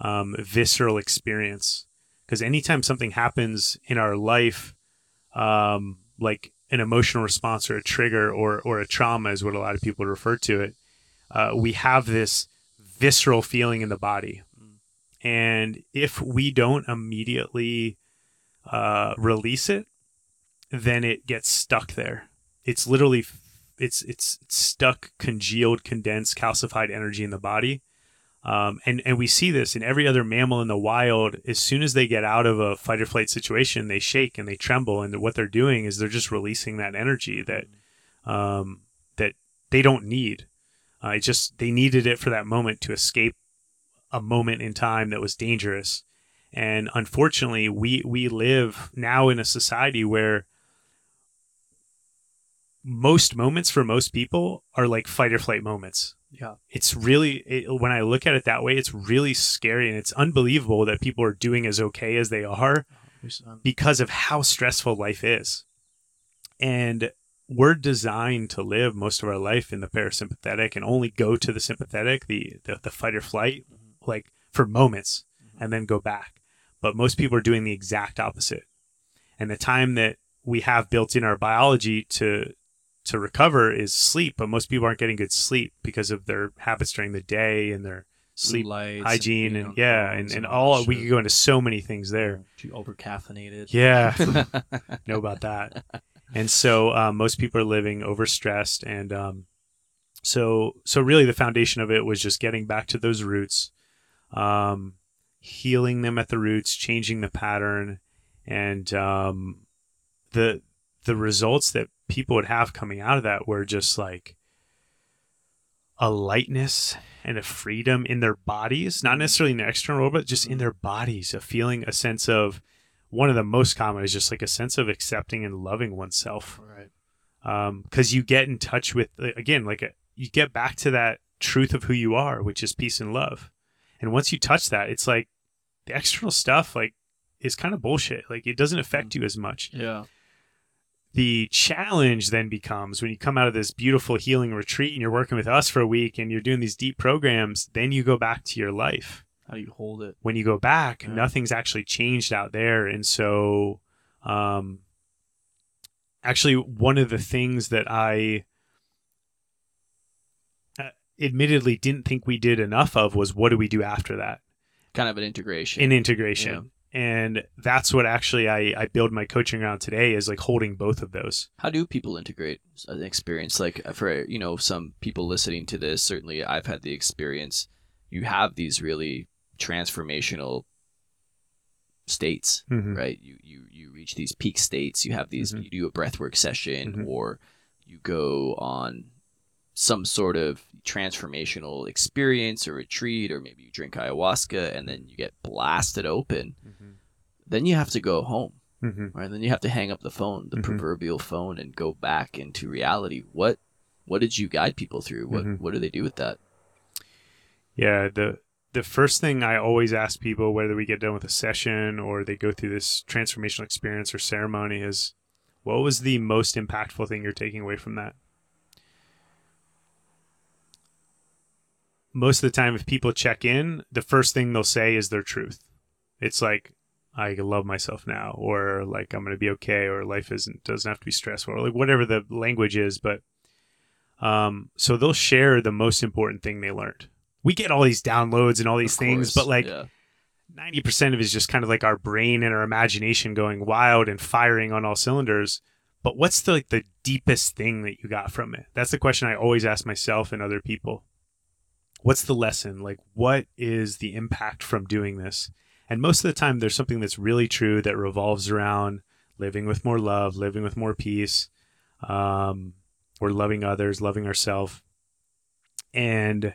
um, visceral experience because anytime something happens in our life um, like an emotional response or a trigger or or a trauma is what a lot of people refer to it uh, we have this visceral feeling in the body and if we don't immediately uh, release it then it gets stuck there it's literally it's it's stuck, congealed, condensed, calcified energy in the body. Um, and and we see this in every other mammal in the wild. As soon as they get out of a fight or flight situation, they shake and they tremble, and what they're doing is they're just releasing that energy that um, that they don't need. Uh, it's just they needed it for that moment to escape a moment in time that was dangerous. And unfortunately, we we live now in a society where most moments for most people are like fight or flight moments. Yeah. It's really it, when I look at it that way, it's really scary and it's unbelievable that people are doing as okay as they are because of how stressful life is. And we're designed to live most of our life in the parasympathetic and only go to the sympathetic, the the, the fight or flight, mm-hmm. like for moments, mm-hmm. and then go back. But most people are doing the exact opposite. And the time that we have built in our biology to to recover is sleep, but most people aren't getting good sleep because of their habits during the day and their sleep Lights hygiene being and yeah, and, and all that we could go into so many things there. Too over caffeinated. Yeah, know about that. And so um, most people are living overstressed, and um, so so really the foundation of it was just getting back to those roots, um, healing them at the roots, changing the pattern, and um, the the results that people would have coming out of that were just like a lightness and a freedom in their bodies, not necessarily in the external world, but just in their bodies, a feeling, a sense of one of the most common is just like a sense of accepting and loving oneself. Right. Um, because you get in touch with again like a, you get back to that truth of who you are which is peace and love. And once you touch that it's like the external stuff like is kind of bullshit. Like it doesn't affect mm. you as much. Yeah. The challenge then becomes when you come out of this beautiful healing retreat and you're working with us for a week and you're doing these deep programs then you go back to your life How do you hold it? when you go back, Yeah. nothing's actually changed out there. And so, um, actually, one of the things that I uh, admittedly didn't think we did enough of was what do we do after that kind of an integration. An integration. And that's what actually I, I build my coaching around today is like holding both of those. How do people integrate an experience? Like for you know some people listening to this, certainly I've had the experience. You have these really transformational states, Mhm. right? You you you reach these peak states. You have these. Mhm. You do a breathwork session, Mhm. or you go on some sort of transformational experience or retreat, or maybe you drink ayahuasca and then you get blasted open. Then you have to go home Mm-hmm. right? Then you have to hang up the phone, the Mhm. proverbial phone, and go back into reality. What what did you guide people through? What Mhm. what do they do with that? Yeah, the the first thing I always ask people, whether we get done with a session or they go through this transformational experience or ceremony, is what was the most impactful thing you're taking away from that? Most of the time, if people check in, the first thing they'll say is their truth. It's like, I love myself now, or like I'm going to be okay, or life isn't doesn't have to be stressful, or like whatever the language is. But um, so they'll share the most important thing they learned. We get all these downloads and all these Of things, course, but like yeah. ninety percent of it is just kind of like our brain and our imagination going wild and firing on all cylinders. But what's the like the deepest thing that you got from it? That's the question I always ask myself and other people. What's the lesson? Like what is the impact from doing this? And most of the time there's something that's really true that revolves around living with more love, living with more peace, um, or loving others, loving ourselves. And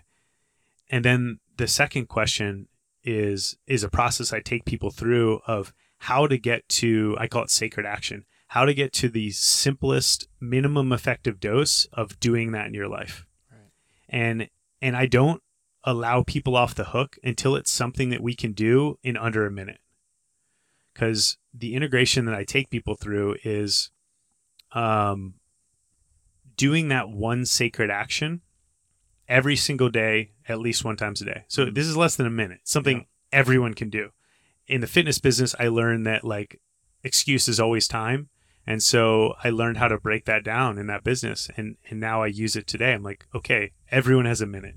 and then the second question is is a process I take people through of how to get to I call it sacred action. How to get to the simplest minimum effective dose of doing that in your life. Right. And and I don't allow people off the hook until it's something that we can do in under a minute. Cuz the integration that I take people through is um doing that one sacred action every single day, at least one times a day. So Mhm. this is less than a minute. Something Yeah. everyone can do. In the fitness business, I learned that like excuse is always time. And so I learned how to break that down in that business. And and now I use it today. I'm like, okay, everyone has a minute.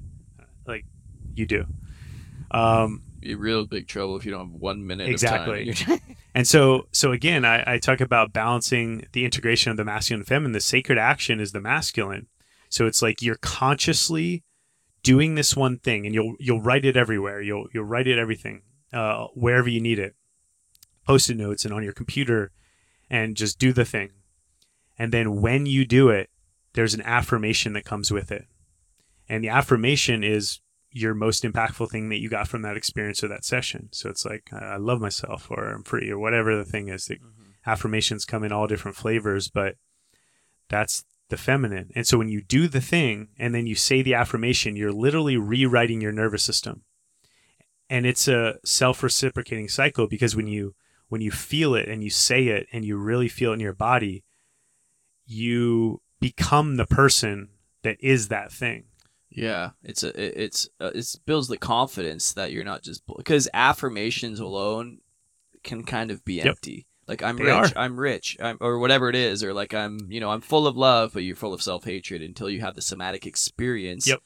Like you do. Um Be real big trouble if you don't have one minute. Exactly. Of time. and so, so again, I, I talk about balancing the integration of the masculine and feminine. The sacred action is the masculine. So it's like you're consciously doing this one thing, and you'll you'll write it everywhere. You'll you'll write it everything uh, wherever you need it, post-it notes and on your computer, and just do the thing. And then when you do it, there's an affirmation that comes with it, and the affirmation is your most impactful thing that you got from that experience or that session. So it's like I love myself or I'm free or whatever the thing is. The mm-hmm. affirmations come in all different flavors, but that's the feminine. And so when you do the thing and then you say the affirmation, you're literally rewriting your nervous system. And it's a self-reciprocating cycle because when you when you feel it and you say it and you really feel it in your body, you become the person that is that thing. Yeah, it's a it's uh, it builds the confidence that you're not just because affirmations alone can kind of be Yep. empty. Like I'm rich. I'm rich, I'm, or whatever it is, or like I'm you know I'm full of love, but you're full of self hatred until you have the somatic experience Yep.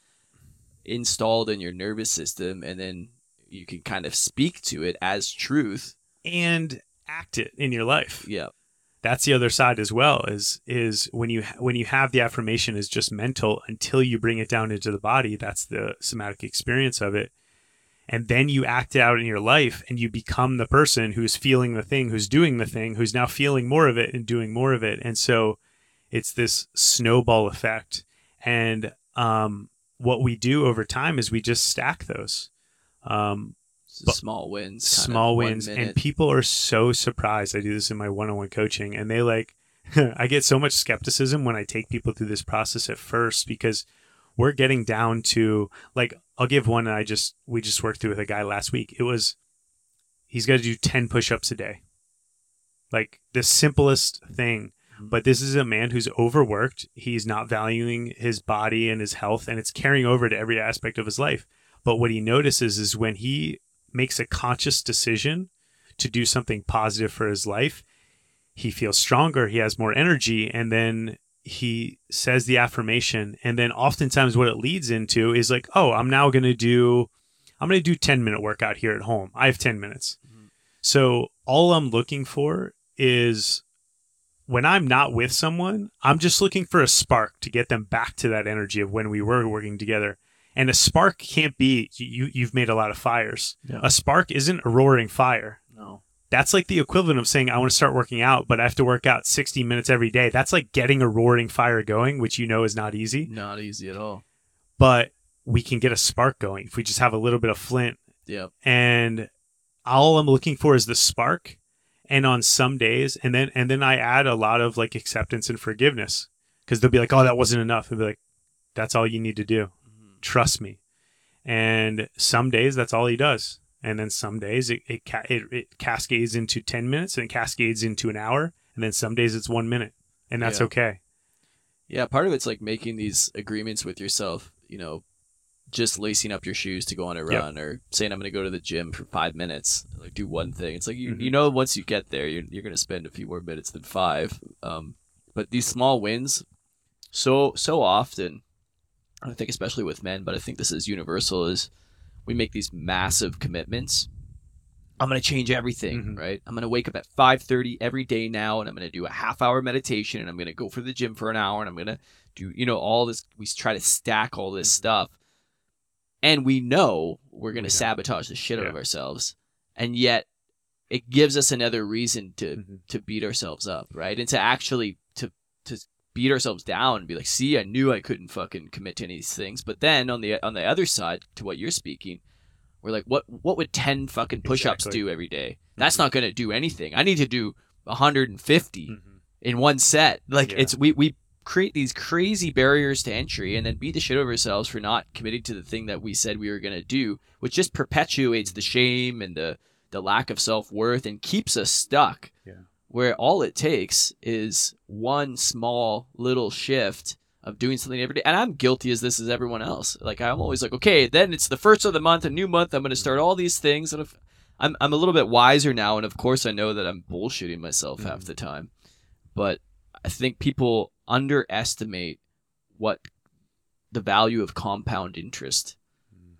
installed in your nervous system, and then you can kind of speak to it as truth. And act it in your life. Yeah, That's the other side as well. Is is when you when you have the affirmation is just mental until you bring it down into the body. That's the somatic experience of it, and then you act it out in your life, and you become the person who's feeling the thing, who's doing the thing, who's now feeling more of it and doing more of it, and so it's this snowball effect. And um, what we do over time is we just stack those. Um, But- small wins, small wins and people are so surprised. I do this in my one-on-one coaching and they like i get so much skepticism when i take people through this process at first because we're getting down to like i'll give one that i just we just worked through with a guy last week. It was he's got to do 10 push-ups a day. Like the simplest thing. Mm-hmm. But this is a man who's overworked. He's not valuing his body and his health and it's carrying over to every aspect of his life. But what he notices is when he makes a conscious decision to do something positive for his life, he feels stronger, he has more energy, and then he says the affirmation. And then oftentimes what it leads into is like, oh, I'm now going to do, I'm going to do 10 minute workout here at home. I have 10 minutes. Mm-hmm. So all I'm looking for is when I'm not with someone, I'm just looking for a spark to get them back to that energy of when we were working together. And a spark can't be you. You've made a lot of fires. Yeah. A spark isn't a roaring fire. No. That's like the equivalent of saying I want to start working out, but I have to work out 60 minutes every day. That's like getting a roaring fire going, which you know is not easy. not easy at all. But we can get a spark going if we just have a little bit of flint Yeah, and all I'm looking for is the spark. And on some days, and then and then I add a lot of like acceptance and forgiveness because they'll be like, "Oh, that wasn't enough." They'll be like, "That's all you need to do. Trust me." And some days that's all he does, and then some days it it, ca- it it cascades into ten minutes and it cascades into an hour, and then some days it's one minute, and that's Yeah. okay. Yeah, part of it's like making these agreements with yourself, you know, just lacing up your shoes to go on a Yep. run or saying I'm going to go to the gym for 5 minutes, like do one thing. It's like you Mhm. you know once you get there, you're you're going to spend a few more minutes than 5. Um but these small wins so so often I think especially with men, but I think this is universal is we make these massive commitments. I'm going to change everything, Mhm. right? I'm going to wake up at 5:30 every day now and I'm going to do a half hour meditation and I'm going to go for the gym for an hour and I'm going to do you know all this we try to stack all this Mhm. stuff. And we know we're going to don't. sabotage the shit out of ourselves. And yet it gives us another reason to Mhm. to beat ourselves up, right? And to actually to to beat ourselves down and be like, "See, I knew I couldn't fucking commit to any of these things." But then on the on the other side, to what you're speaking, we're like, "What what would ten fucking push-ups Exactly. do every day? That's not going to do anything. I need to do 150 Mhm. in one set. Like Yeah. it's we we create these crazy barriers to entry and then beat the shit over ourselves for not committing to the thing that we said we were going to do, which just perpetuates the shame and the the lack of self-worth and keeps us stuck. Where all it takes is one small little shift of doing something every day. And I'm guilty as this as everyone else. Like I'm always like, okay, then it's the first of the month, a new month, I'm going to start all these things and if I'm I'm a little bit wiser now and of course I know that I'm bullshitting myself half Mhm. the time. But I think people underestimate what the value of compound interest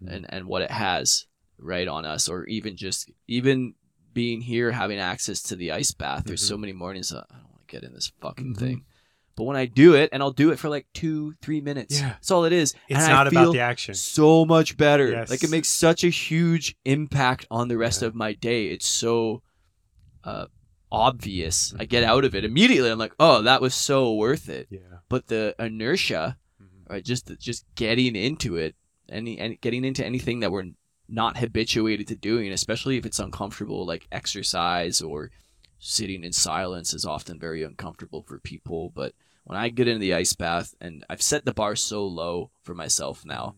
Mm-hmm. and, and what it has right on us or even just even being here having access to the ice bath there's so many mornings that i don't want to get in this fucking Mhm. thing but when i do it and i'll do it for like two three minutes Yeah. that's all it is It's and I not about feel the action. so much better Yes. like it makes such a huge impact on the rest Yeah. of my day it's so uh, obvious i Mm-hmm. get out of it immediately i'm like oh that was so worth it Yeah. but the inertia Mhm. right just just getting into it any and getting into anything that we're not habituated to doing especially if it's uncomfortable like exercise or sitting in silence is often very uncomfortable for people but when i get into the ice bath and i've set the bar so low for myself now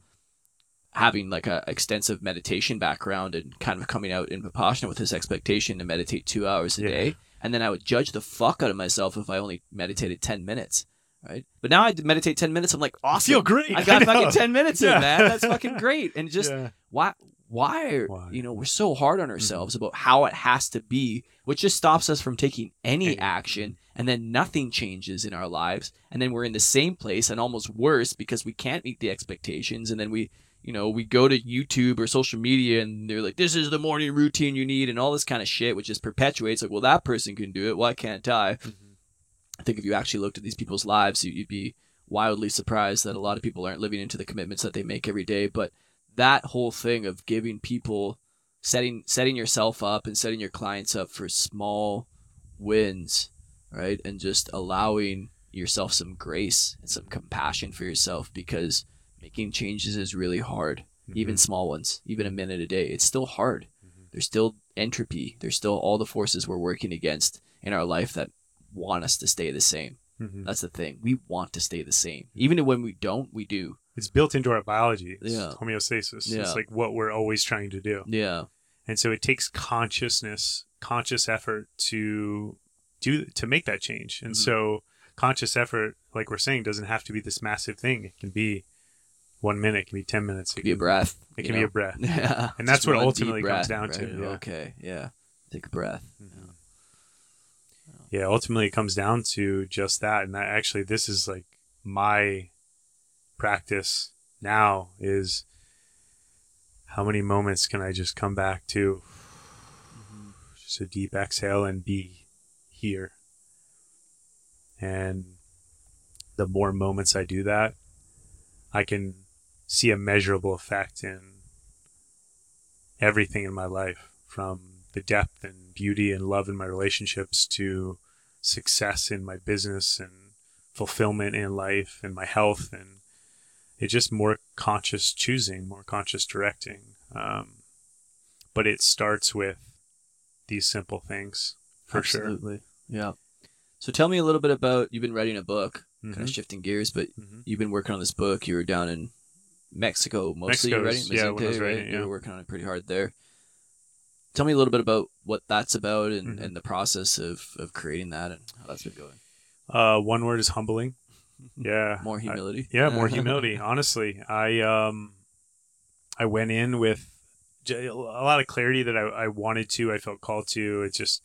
having like a extensive meditation background and kind of coming out in Vipassana with this expectation to meditate two hours a Yeah. day and then i would judge the fuck out of myself if i only meditated 10 minutes right? But now I meditate ten minutes. I'm like, awesome. feel great. I got I fucking ten minutes Yeah. in, man. That's fucking great. And just Yeah. why why are Why? Mm-hmm. you know we're so hard on ourselves about how it has to be which just stops us from taking any action and then nothing changes in our lives and then we're in the same place and almost worse because we can't meet the expectations and then we you know we go to youtube or social media and they're like this is the morning routine you need and all this kind of shit which just perpetuates like well that person can do it why can't i Mhm. i think if you actually looked at these people's lives you'd be wildly surprised that a lot of people aren't living into the commitments that they make every day but that whole thing of giving people setting setting yourself up and setting your clients up for small wins right? And just allowing yourself some grace and some compassion for yourself because making changes is really hard even Mhm. small ones even a minute a day. It's still hard. Mhm. there's still entropy. There's still all the forces we're working against in our life that want us to stay the same. Mhm. that's the thing. We want to stay the same. Even when we don't we do It's built into our biology. It's Yeah. homeostasis. Yeah. It's like what we're always trying to do. yeah And so it takes consciousness, conscious effort to do to make that change. And Mhm. so conscious effort, like we're saying, doesn't have to be this massive thing. It can be one minute, it can be ten minutes. it could be a breath It can be a breath. Yeah. And that's Just what ultimately deep comes breath, down to, yeah. Okay. Yeah. Take a breath. Mhm. Yeah, ultimately it comes down to just that. And that actually this is like my practice now is how many moments can I just come back to mm-hmm. just a deep exhale and be here. And the more moments I do that, I can see a measurable effect in everything in my life from the depth and beauty and love in my relationships to success in my business and fulfillment in life and my health and it's just more conscious choosing more conscious directing um, but it starts with these simple things for Absolutely. Yeah. So tell me a little bit about you've been writing a book, sure kind of shifting gears, but Mhm. you've been working on this book. You were down in Mexico mostly. Mexico's- writing yeah, when I was Mazunte, right? writing it, You were working on it pretty hard there. Tell me a little bit about what that's about and, Mhm. and the process of, of creating that and how that's been going. uh, one word is humbling yeah More I- humility. yeah more humility honestly. I um i went in with a lot of clarity that I, I wanted to i felt called to. It's just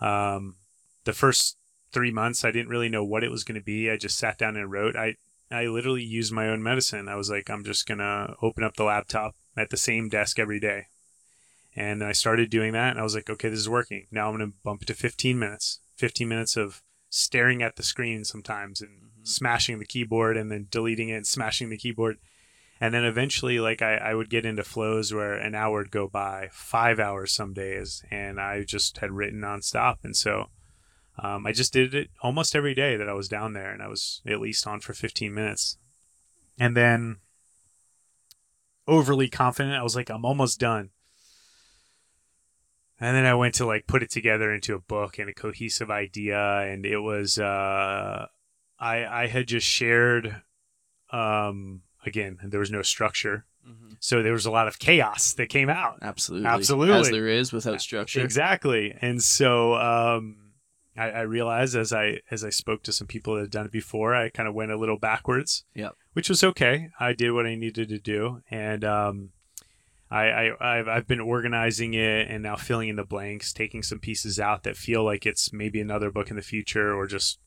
um the first three months i didn't really know what it was going to be. I just sat down and wrote. I i literally used my own medicine. I was like i'm just gonna open up the laptop at the same desk every day. And i started doing that and i was like okay this is working. Now i'm gonna bump it to 15 minutes. 15 minutes of staring at the screen sometimes and Mhm. Smashing the keyboard and then deleting it and smashing the keyboard. And then eventually like I, I would get into flows where an hour would go by five hours some days and i just had written nonstop. And so um, i just did it almost every day that i was down there and i was at least on for 15 minutes. And then overly confident i was like i'm almost done. And then i went to like put it together into a book and a cohesive idea and it was uh i i had just shared um again there was no structure Mhm. so there was a lot of chaos that came out Absolutely. Absolutely. As there is without structure. exactly and so um I, I realized as i as i spoke to some people that had done it before i kind of went a little backwards Yep. which was okay i did what i needed to do and um I, I I've, I've been organizing it and now filling in the blanks, taking some pieces out that feel like it's maybe another book in the future or just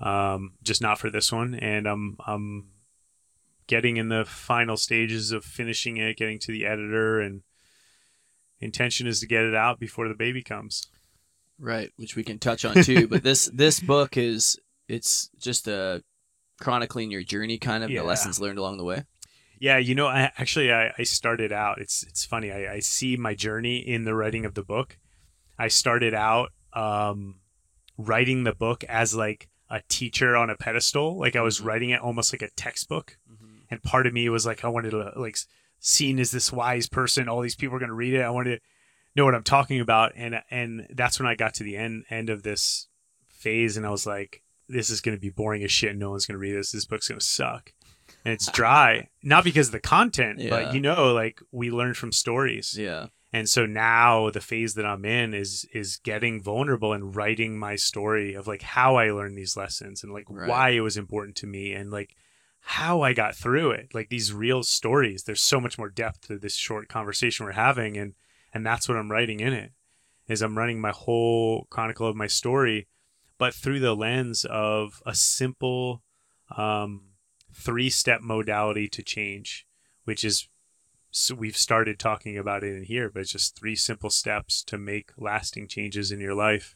um, just not for this one. And I'm I'm getting in the final stages of finishing it, getting to the editor, and intention is to get it out before the baby comes. Right, which we can touch on too. but this this book is it's just a chronicling your journey, kind of Yeah. the lessons learned along the way. Yeah, you know, I actually I, I started out. It's it's funny. I, I see my journey in the writing of the book. I started out um, writing the book as like a teacher on a pedestal. Like I was Mhm. writing it almost like a textbook. And part of me was like, I wanted to like seen as this wise person. All these people are going to read it. I wanted to know what I'm talking about. And and that's when I got to the end end of this phase, and I was like, this is going to be boring as shit. No one's going to read this. This book's going to suck. And it's dry, not because of the content, Yeah. but you know, like we learn from stories Yeah, And so now the phase that I'm in is is getting vulnerable and writing my story of like how I learned these lessons and like Right. why it was important to me and like how I got through it. Like these real stories. There's so much more depth to this short conversation we're having and and that's what I'm writing in it. Is I'm running my whole chronicle of my story, but through the lens of a simple um, three step modality to change, which is so we've started talking about it in here, but it's just three simple steps to make lasting changes in your life.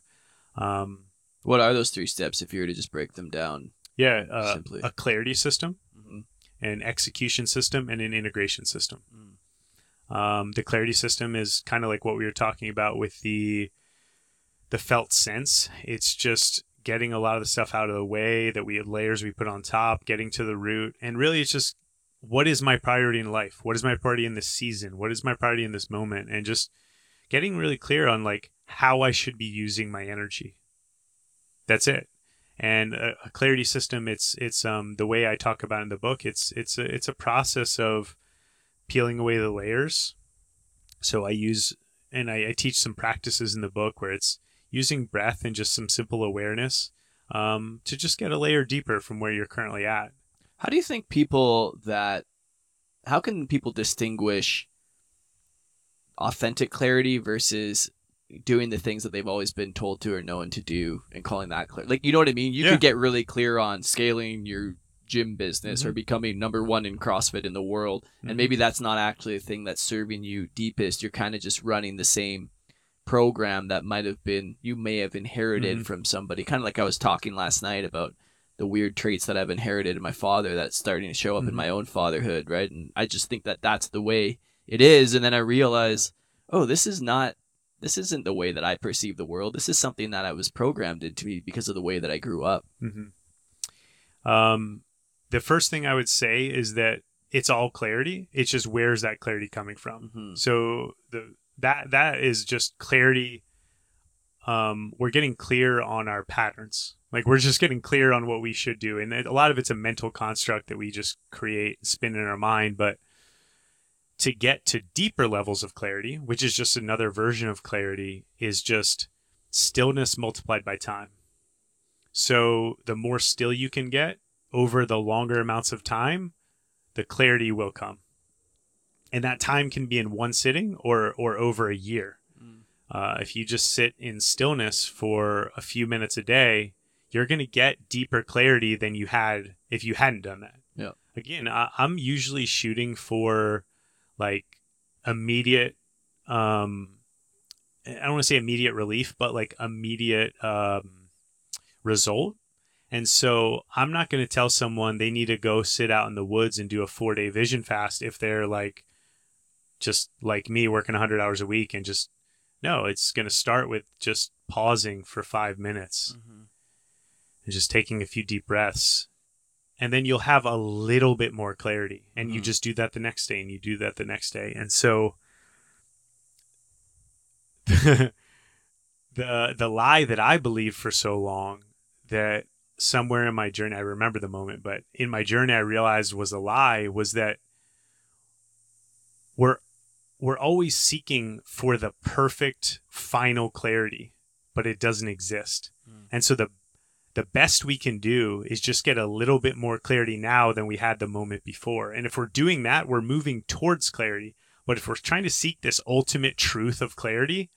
Um, What are those three steps if you were to just break them down? yeah, uh, Simply. a clarity system, Mhm. an execution system, and an integration system. Mm. Um, the clarity system is kind of like what we were talking about with the the felt sense. It's just getting a lot of the stuff out of the way that we had layers we put on top, getting to the root, and really it's just what is my priority in life? What is my priority in this season? What is my priority in this moment? And just getting really clear on like how I should be using my energy. That's it. And a, a clarity system, it's it's um the way I talk about in the book. It's it's a, it's a process of peeling away the layers. So I use and I, I teach some practices in the book where it's using breath and just some simple awareness um, to just get a layer deeper from where you're currently at. How do you think people that how can people distinguish authentic clarity versus doing the things that they've always been told to or known to do and calling that clear? Like you know what I mean? You Yeah. could get really clear on scaling your gym business or Mhm. becoming number one in CrossFit in the world. Mhm. And maybe that's not actually a thing that's serving you deepest. You're kind of just running the same program that might have been you may have inherited Mhm. from somebody. Kind of like I was talking last night about the weird traits that I've inherited in my father that's starting to show up in Mhm. my own fatherhood, right? And I just think that that's the way it is. And then I realize, oh, this is not, this isn't the way that I perceive the world. This is something that I was programmed into me because of the way that I grew up. hmm Um, the first thing I would say is that it's all clarity. It's just where's that clarity coming from? Mhm. So the that that is just clarity. Um, we're getting clear on our patterns. Like we're just getting clear on what we should do, and a lot of it's a mental construct that we just create, spin in our mind. But to get to deeper levels of clarity, which is just another version of clarity, is just stillness multiplied by time. So the more still you can get over the longer amounts of time, the clarity will come. And that time can be in one sitting or or over a year. Mm. Uh, if you just sit in stillness for a few minutes a day, you're going to get deeper clarity than you had if you hadn't done that. Yeah. Again, I, I'm usually shooting for like immediate. Um, I don't want to say immediate relief, but like immediate um, result. And so I'm not going to tell someone they need to go sit out in the woods and do a four day vision fast if they're like just like me working 100 hours a week and just no, it's going to start with just pausing for five minutes and just taking a few deep breaths. And then you'll have a little bit more clarity. And you Mhm. just do that the next day and you do that the next day. And so the the lie that I believed for so long that somewhere in my journey I remember the moment, but in my journey I realized was a lie was that we're we're always seeking for the perfect final clarity, but it doesn't exist. Mm. And so the the best we can do is just get a little bit more clarity now than we had the moment before. And if we're doing that, we're moving towards clarity. But if we're trying to seek this ultimate truth of clarity,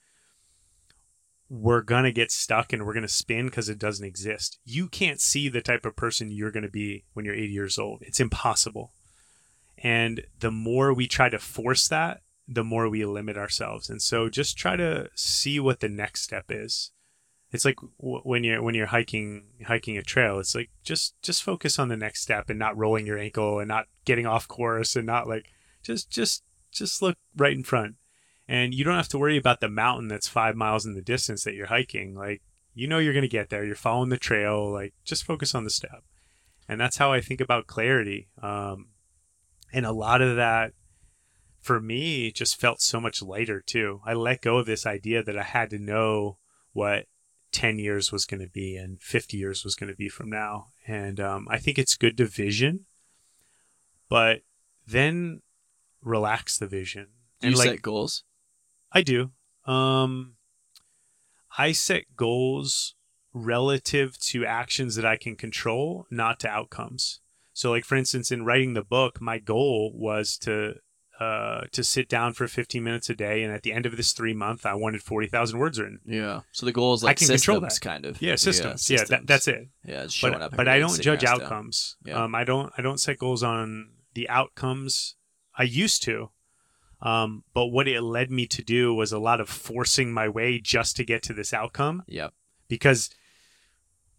we're going to get stuck and we're going to spin because it doesn't exist. You can't see the type of person you're going to be when you're 80 years old. It's impossible. And the more we try to force that, the more we limit ourselves. And so just try to see what the next step is. It's like w- when you're when you're hiking hiking a trail. It's like just just focus on the next step and not rolling your ankle and not getting off course and not like just just just look right in front. And you don't have to worry about the mountain that's five miles in the distance that you're hiking. Like you know you're gonna get there. You're following the trail. Like just focus on the step. And that's how I think about clarity. Um, and a lot of that for me just felt so much lighter too. I let go of this idea that I had to know what 10 years was going to be and 50 years was going to be from now. And um, I think it's good to vision, but then relax the vision. Do and you like, set goals? I do. Um, I set goals relative to actions that I can control, not to outcomes. So, like for instance, in writing the book, my goal was to uh, to sit down for 15 minutes a day, and at the end of this three month, I wanted 40,000 words written. Yeah. So the goal is like I can systems, control that. kind of. Yeah, systems. Yeah, that, systems. that's it. Yeah, it's showing But up. but I don't judge your ass down. outcomes. Yeah. Um, I don't I don't set goals on the outcomes. I used to. Um, but what it led me to do was a lot of forcing my way just to get to this outcome Yep. because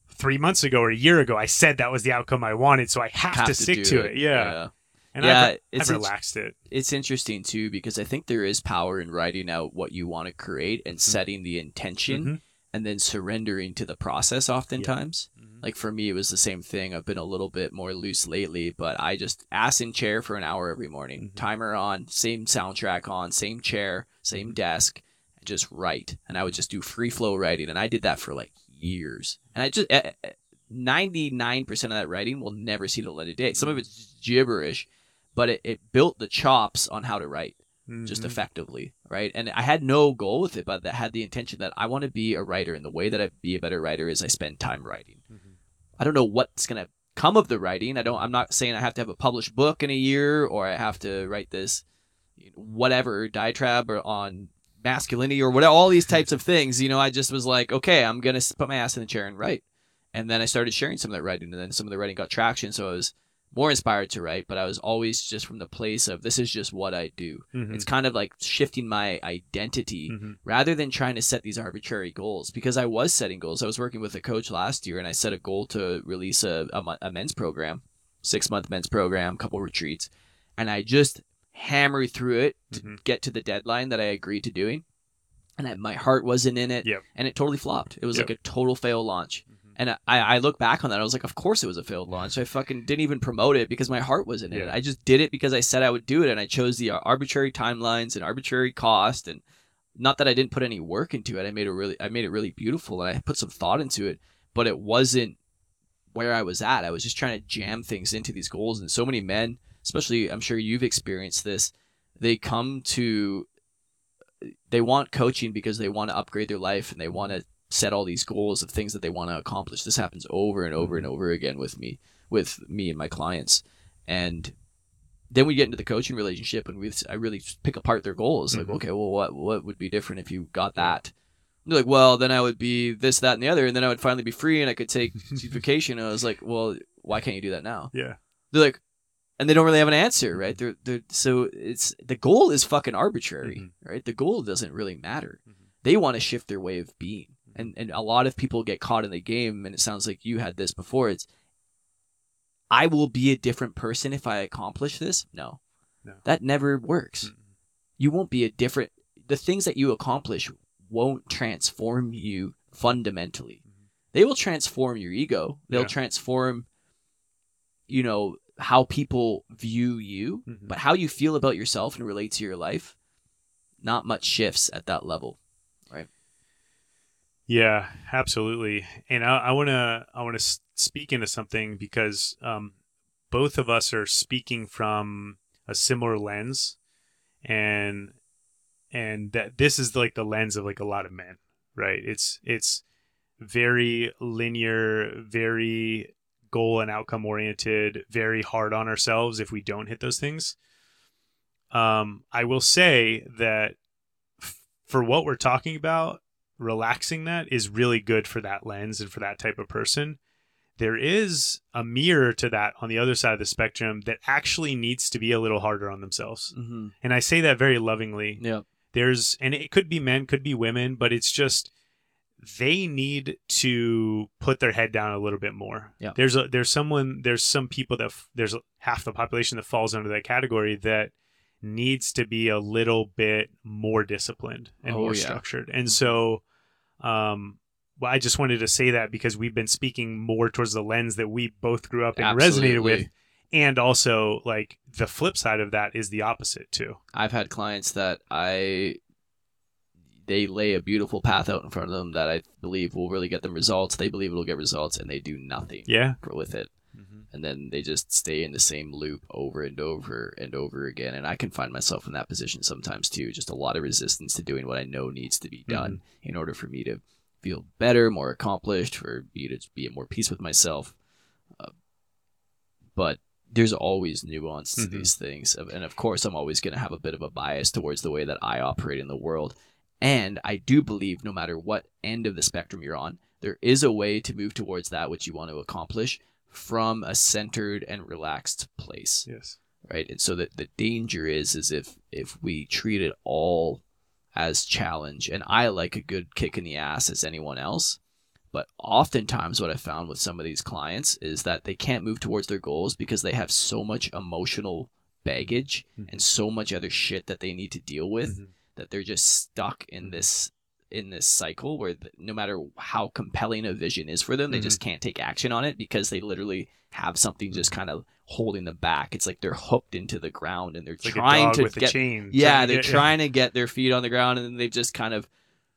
three months ago or a year ago I said that was the outcome I wanted, so I have, Have to stick to it. Yeah, and Yeah, I've, it's I've relaxed it. It's interesting too because I think there is power in writing out what you want to create and setting the intention Mhm. and then surrendering to the process oftentimes. Mhm. Like for me, it was the same thing. I've been a little bit more loose lately, but I just ass in chair for an hour every morning, Mhm. timer on, same soundtrack on, same chair, same Mm-hmm. desk, and just write. And I would just do free flow writing, and I did that for like years. And I just ninety nine percent of that writing will never see the light of day. Some of it's gibberish, but it, it built the chops on how to write just Mhm. effectively, right? And I had no goal with it, but that had the intention that I want to be a writer, and the way that I be a better writer is I spend time writing. Mhm. I don't know what's gonna come of the writing. I don't. I'm not saying I have to have a published book in a year, or I have to write this, whatever diatribe or on masculinity or whatever. All these types of things. You know, I just was like, okay, I'm gonna put my ass in the chair and write. And then I started sharing some of that writing, and then some of the writing got traction. So I was more inspired to write, but I was always just from the place of this is just what I do. Mhm. It's kind of like shifting my identity Mhm. rather than trying to set these arbitrary goals because I was setting goals. I was working with a coach last year and I set a goal to release a, a, a men's program, six month men's program, couple retreats. And I just hammered through it to Mhm. get to the deadline that I agreed to doing. And I, my heart wasn't in it. Yep. And it totally flopped. It was Yep. like a total fail launch. Mm-hmm. And I, I look back on that. I was like, of course it was a failed launch. I fucking didn't even promote it because my heart wasn't in it. Yeah. I just did it because I said I would do it, and I chose the arbitrary timelines and arbitrary cost, and not that I didn't put any work into it. I made it really, I made it really beautiful, and I put some thought into it. But it wasn't where I was at. I was just trying to jam things into these goals, and so many men, especially, I'm sure you've experienced this. They come to, they want coaching because they want to upgrade their life and they want to set all these goals of things that they want to accomplish. This happens over and over and over again with me, with me and my clients. And then we get into the coaching relationship and we I really pick apart their goals. Like, Mhm. okay, well, what what would be different if you got that? And they're like, well, then I would be this, that, and the other, and then I would finally be free and I could take vacation. And I was like, well, why can't you do that now? Yeah. They're like, and they don't really have an answer, right? They're, they're so it's the goal is fucking arbitrary, Mhm. right? The goal doesn't really matter. Mhm. They want to shift their way of being, and and a lot of people get caught in the game. And it sounds like you had this before. It's I will be a different person if I accomplish this. No, No. that never works. Mm-mm. You won't be a different. The things that you accomplish won't transform you fundamentally. Mhm. They will transform your ego. They'll Yeah. transform, you know, how people view you, Mhm. but how you feel about yourself and relate to your life. Not much shifts at that level. Yeah, absolutely. And I, want to I want to speak into something because um, both of us are speaking from a similar lens, and and that this is like the lens of like a lot of men, right? It's it's very linear, very goal and outcome oriented, very hard on ourselves if we don't hit those things. Um, I will say that f- for what we're talking about, relaxing that is really good for that lens and for that type of person. There is a mirror to that on the other side of the spectrum that actually needs to be a little harder on themselves. Mm-hmm. And I say that very lovingly. Yeah. There's, and it could be men, could be women, but it's just they need to put their head down a little bit more. Yeah. There's a, there's someone, there's some people that, f- there's half the population that falls under that category that needs to be a little bit more disciplined and Oh, more yeah. structured. And Mhm. so, um, well, I just wanted to say that because we've been speaking more towards the lens that we both grew up and resonated with, and also like the flip side of that is the opposite too. I've had clients that I they lay a beautiful path out in front of them that I believe will really get them results. They believe it'll get results, and they do nothing Yeah. with it. And then they just stay in the same loop over and over and over again. And I can find myself in that position sometimes too. Just a lot of resistance to doing what I know needs to be done in order for me to feel better, more accomplished, for me to be at more peace with myself. Uh, but there's always nuance to Mhm. these things, and of course, I'm always going to have a bit of a bias towards the way that I operate in the world. And I do believe, no matter what end of the spectrum you're on, there is a way to move towards that which you want to accomplish from a centered and relaxed place Yes. right and so that the danger is is if if we treat it all as challenge and i like a good kick in the ass as anyone else but oftentimes what i found with some of these clients is that they can't move towards their goals because they have so much emotional baggage Mhm. and so much other shit that they need to deal with Mhm. that they're just stuck in this in this cycle where th- no matter how compelling a vision is for them they just can't take action on it because they literally have something just kind of holding them back it's like they're hooked into the ground and they're It's like trying dog to get chain. yeah they're trying to get their feet on the ground and then they've just kind of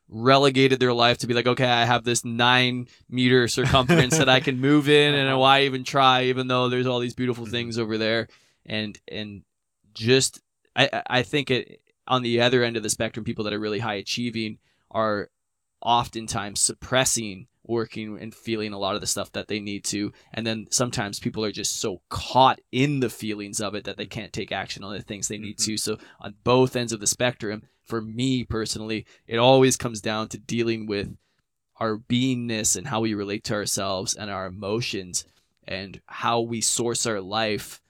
relegated their life to be like okay i have this nine meter circumference that i can move in and Uh-huh. why even try even though there's all these beautiful Mhm. things over there and and just I- i think it on the other end of the spectrum people that are really high achieving are oftentimes suppressing working and feeling a lot of the stuff that they need to. And then sometimes people are just so caught in the feelings of it that they can't take action on the things they need mm-hmm. to. So on both ends of the spectrum for me personally it always comes down to dealing with our beingness and how we relate to ourselves and our emotions and how we source our life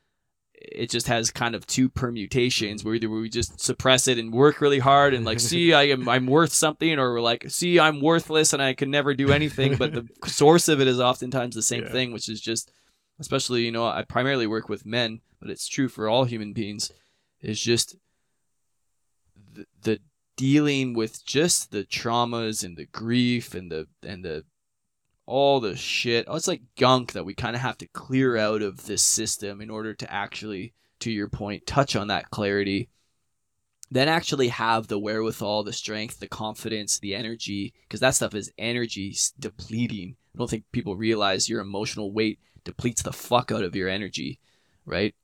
it just has kind of two permutations where either we just suppress it and work really hard and like see I am I'm worth something or we're like see I'm worthless and I can never do anything but the source of it is oftentimes the same Yeah. thing which is just especially you know I primarily work with men but it's true for all human beings is just the, the dealing with just the traumas and the grief and the and the all the shit. Oh, it's like gunk that we kind of have to clear out of this system in order to actually, to your point, touch on that clarity. Then actually have the wherewithal, the strength, the confidence, the energy, because that stuff is energy depleting. I don't think people realize your emotional weight depletes the fuck out of your energy, right?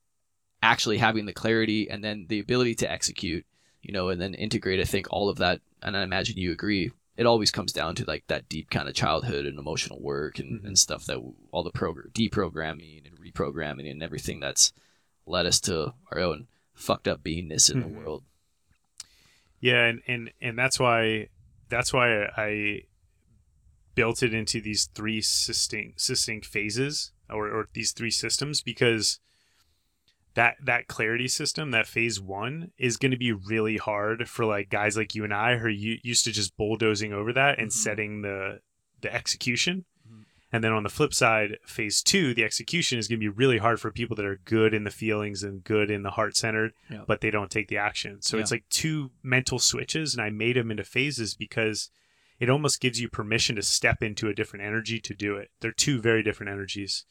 Actually having the clarity and then the ability to execute, you know, and then integrate, I think all of that, and I imagine you agree, it always comes down to like that deep kind of childhood and emotional work and, Mhm. and stuff that all the progr- deprogramming and reprogramming and everything that's led us to our own fucked up beingness in Mhm. the world. Yeah, and, and and that's why that's why I built it into these three distinct distinct phases or, or these three systems because that that clarity system, that phase one, is going to be really hard for like guys like you and I who are used to just bulldozing over that and Mhm. setting the the execution. Mhm. And then on the flip side, phase two, the execution is going to be really hard for people that are good in the feelings and good in the heart centered, Yeah. but they don't take the action. So it's like two mental switches, and I made them into phases because it almost gives you permission to step into a different energy to do it. They're two very different energies.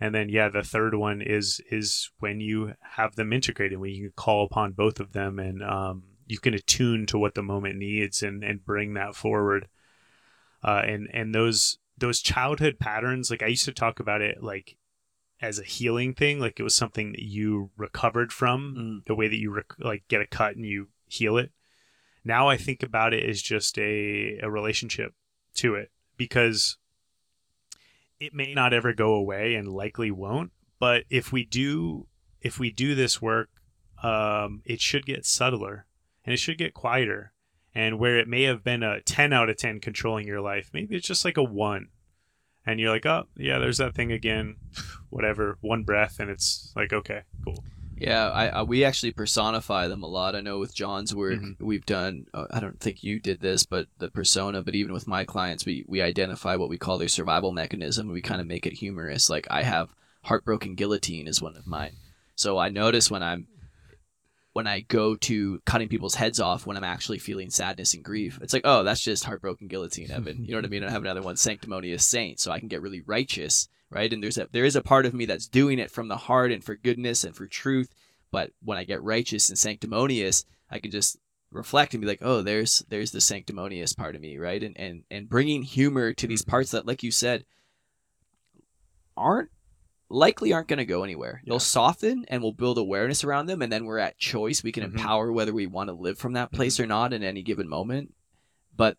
And then yeah, the third one is is when you have them integrated, when you can call upon both of them and um, you can attune to what the moment needs and and bring that forward. Uh, and and those those childhood patterns, like I used to talk about it like as a healing thing, like it was something that you recovered from, Mm. the way that you rec- like get a cut and you heal it. Now I think about it as just a a relationship to it because it may not ever go away and likely won't but if we do if we do this work um, it should get subtler and it should get quieter. And where it may have been a 10 out of 10 controlling your life maybe it's just like a 1 and you're like oh yeah there's that thing again whatever one breath and it's like okay cool Yeah, I, I we actually personify them a lot. I know with John's work, Mhm. we've done. Uh, I don't think you did this, but the persona. But even with my clients, we we identify what we call their survival mechanism. and We kind of make it humorous. Like I have heartbroken guillotine is one of mine. So I notice when I'm when I go to cutting people's heads off when I'm actually feeling sadness and grief. It's like, oh, that's just heartbroken guillotine, Evan. You know what I mean? I have another one, sanctimonious saint, so I can get really righteous, right? And there's a there is a part of me that's doing it from the heart and for goodness and for truth. But when I get righteous and sanctimonious, I can just reflect and be like, oh, there's there's the sanctimonious part of me, right? And and and bringing humor to these Mhm. parts that, like you said, aren't likely aren't going to go anywhere. Yeah. They'll soften and we'll build awareness around them, and then we're at choice. We can Mhm. empower whether we want to live from that place or not in any given moment. But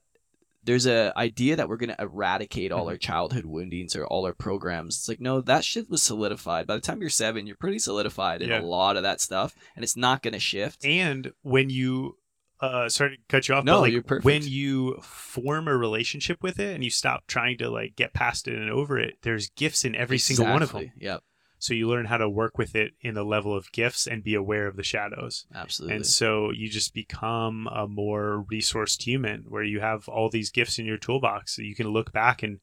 there's a idea that we're going to eradicate all Mhm. our childhood woundings or all our programs. It's like no, that shit was solidified. By the time you're seven, you're pretty solidified in Yeah. a lot of that stuff, and it's not going to shift. And when you uh sorry to cut you off, No, but like you're perfect. when you form a relationship with it and you stop trying to like get past it and over it, there's gifts in every single one of them. Yep, So you learn how to work with it in the level of gifts and be aware of the shadows. absolutely. And so you just become a more resourced human where you have all these gifts in your toolbox. So you can look back and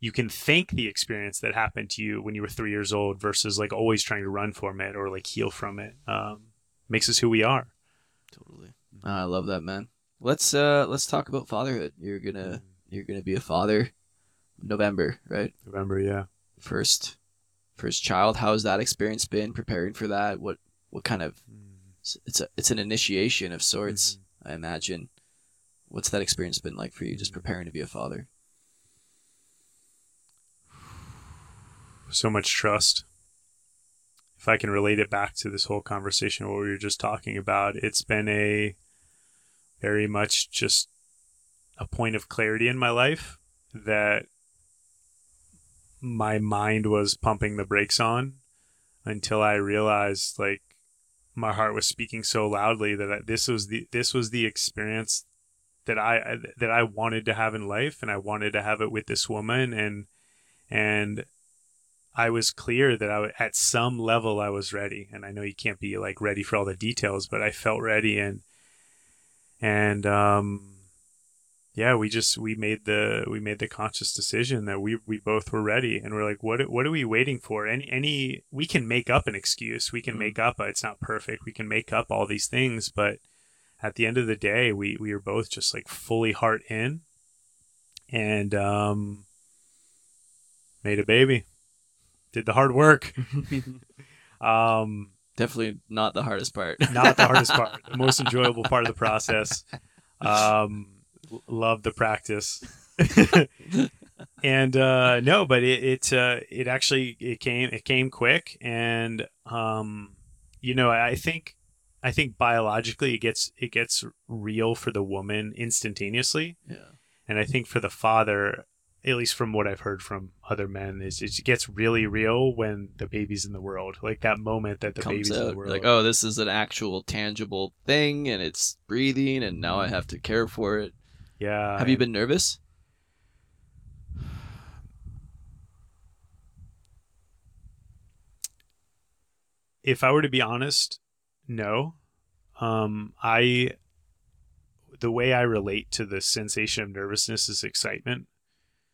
you can thank the experience that happened to you when you were three years old versus like always trying to run from it or like heal from it. Um, makes us who we are. Totally. Ah, I love that, man. Let's uh let's talk about fatherhood. You're gonna you're gonna be a father November, right? November, yeah. First first child. How's that experience been preparing for that? What what kind of it's a it's an initiation of sorts, mm-hmm. I imagine. What's that experience been like for you just preparing to be a father? so much trust. If I can relate it back to this whole conversation, what we were just talking about, it's been a very much just a point of clarity in my life that my mind was pumping the brakes on until I realized like my heart was speaking so loudly that I, this was the this was the experience that I that I wanted to have in life and I wanted to have it with this woman and and I was clear that I at some level I was ready, and I know you can't be like ready for all the details, but I felt ready, and and um, yeah, we just we made the we made the conscious decision that we we both were ready, and we're like, what what are we waiting for? Any any we can make up an excuse, we can Mhm. make up a, it's not perfect, we can make up all these things, but at the end of the day, we we were both just like fully heart in, and um, made a baby did the hard work. um, Definitely not the hardest part. not the hardest part, the most enjoyable part of the process. Um, l- love the practice. and uh, no, but it it uh, it actually it came it came quick, and um, you know I think I think biologically it gets it gets real for the woman instantaneously, yeah. and I think for the father, at least from what I've heard from other men, is it gets really real when the baby's in the world. Like that moment that the Comes baby's in the world. like, oh, this is an actual tangible thing, and it's breathing, and now I have to care for it. Yeah. Have you been nervous? If I were to be honest, no. Um, I the way I relate to the sensation of nervousness is excitement.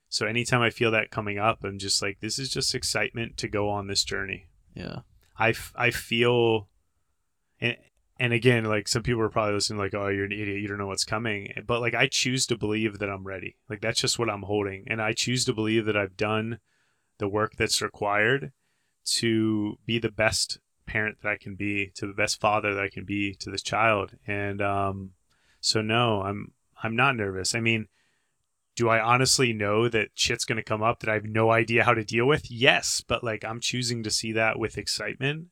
So anytime I feel that coming up, I'm just like, this is just excitement to go on this journey. Yeah. I, f- I feel and and again like some people are probably listening like oh you're an idiot. You don't know what's coming. But like I choose to believe that I'm ready. Like that's just what I'm holding. And I choose to believe that I've done the work that's required to be the best parent that I can be to the best father that I can be to this child. And um so no I'm I'm not nervous. I mean do I honestly know that shit's going to come up that I have no idea how to deal with? Yes, but like I'm choosing to see that with excitement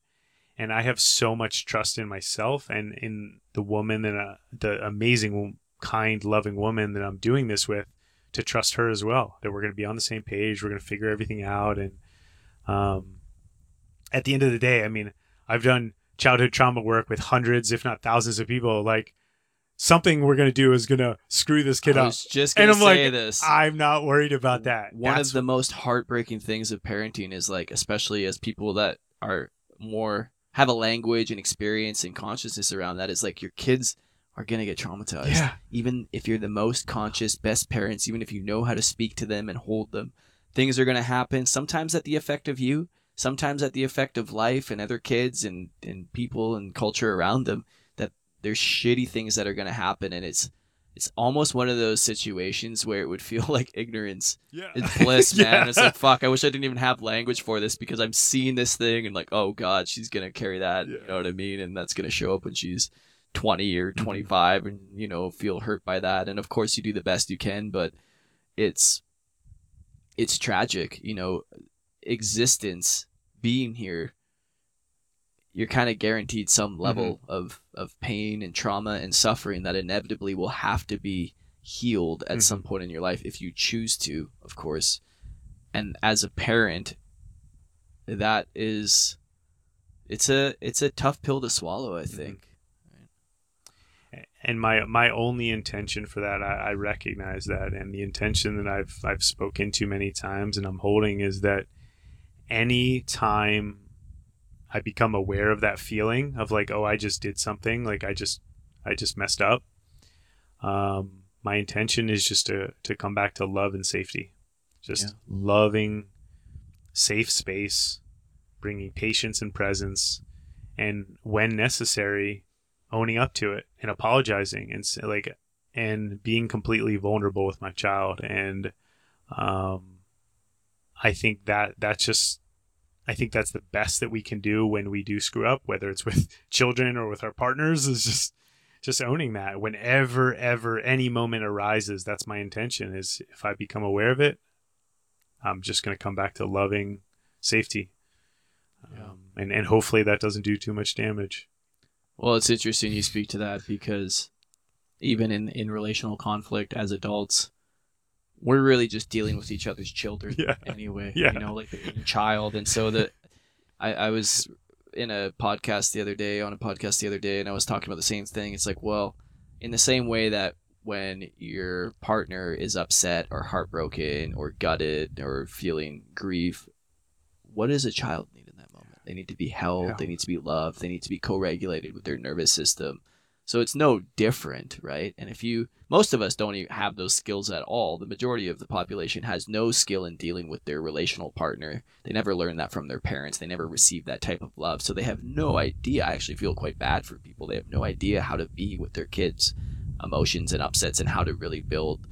and I have so much trust in myself and in the woman and uh, the amazing kind loving woman that I'm doing this with to trust her as well that we're going to be on the same page, we're going to figure everything out and um at the end of the day, I mean, I've done childhood trauma work with hundreds if not thousands of people like something we're going to do is going to screw this kid up. just And I'm like, this. I'm not worried about that. One That's- of the most heartbreaking things of parenting is like, especially as people that are more have a language and experience and consciousness around that, is like your kids are gonna get traumatized. yeah. Even if you're the most conscious, best parents, even if you know how to speak to them and hold them, things are gonna happen. Sometimes at the effect of you, sometimes at the effect of life and other kids and and people and culture around them. That there's shitty things that are gonna happen, and it's it's almost one of those situations where it would feel like ignorance Yeah. it's bliss, man. Yeah. It's like fuck. I wish I didn't even have language for this because I'm seeing this thing and like, oh god, she's gonna carry that. You know what I mean? And that's gonna show up when she's 20 or Mhm. 25, and you know feel hurt by that. And of course, you do the best you can, but it's it's tragic. You know, existence being here, you're kind of guaranteed some mm-hmm. level of of pain and trauma and suffering that inevitably will have to be healed at some mm-hmm. point in your life if you choose to, of course. And as a parent, that is it's a it's a tough pill to swallow, I mm-hmm. think. and my my only intention for that I, I recognize that and the intention that I've I've spoken to many times and I'm holding is that any time I become aware of that feeling of like oh I just did something like I just I just messed up. Um my intention is just to to come back to love and safety. Just Yeah. loving safe space bringing patience and presence and when necessary owning up to it and apologizing and like and being completely vulnerable with my child. And um i think that that's just i think that's the best that we can do when we do screw up whether it's with children or with our partners is just just owning that. Whenever ever any moment arises that's my intention is if i become aware of it i'm just going to come back to loving safety. Um, and and hopefully that doesn't do too much damage. Well, it's interesting you speak to that because even in, in relational conflict as adults, we're really just dealing with each other's children Yeah. anyway. Yeah. You know, like the child. And so that I, I was in a podcast the other day, on a podcast the other day, and I was talking about the same thing. It's like, well, in the same way that when your partner is upset or heartbroken or gutted or feeling grief, what does a child need in that moment? They need to be held, Yeah. they need to be loved, they need to be co regulated with their nervous system. So it's no different, right? And if you, most of us don't even have those skills at all. The majority of the population has no skill in dealing with their relational partner. They never learned that from their parents. They never received that type of love. So they have no idea. I actually feel quite bad for people. They have no idea how to be with their kids' emotions and upsets and how to really build,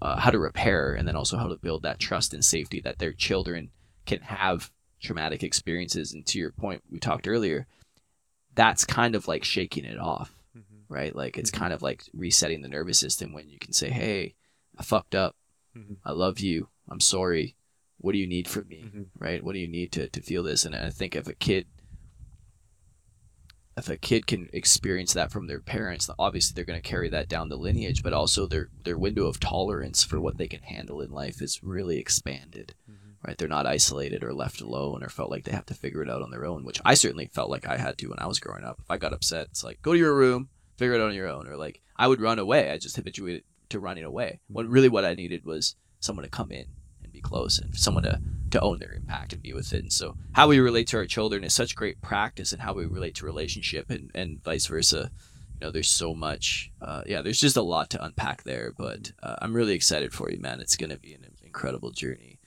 uh, how to repair, and then also how to build that trust and safety that their children can have traumatic experiences. And to your point, we talked earlier, that's kind of like shaking it off right? Like it's kind of like resetting the nervous system when you can say, "Hey, I fucked up. Mhm. I love you. I'm sorry. What do you need from me?" Mhm. Right? What do you need to to feel this? And I think if a kid if a kid can experience that from their parents, obviously they're going to carry that down the lineage, but also their their window of tolerance for what they can handle in life is really expanded. Right? They're not isolated or left alone or felt like they have to figure it out on their own, which I certainly felt like I had to when I was growing up. If I got upset, it's like, go to your room, figure it out on your own. Or like, I would run away. I just habituated to running away. What really what I needed was someone to come in and be close and someone to, to own their impact and be with it. And so how we relate to our children is such great practice and how we relate to relationship and, and vice versa. You know, there's so much, uh, yeah, there's just a lot to unpack there, but uh, I'm really excited for you, man. It's going to be an incredible journey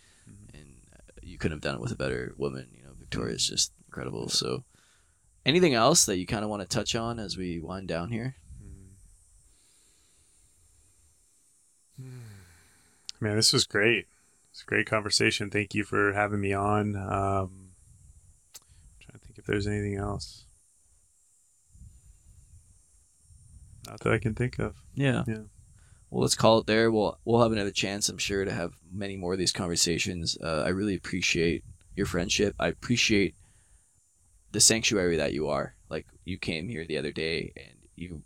and uh, you couldn't have done it with a better woman. You know, Victoria's just incredible. So, anything else that you kind of want to touch on as we wind down here? Man, this was great. It's a great conversation. Thank you for having me on. Um, trying to think if there's anything else. Not that I can think of. Yeah. Yeah. Well, let's call it there. We'll we'll have another chance, I'm sure, to have many more of these conversations. Uh, I really appreciate your friendship. I appreciate the sanctuary that you are. Like you came here the other day, and you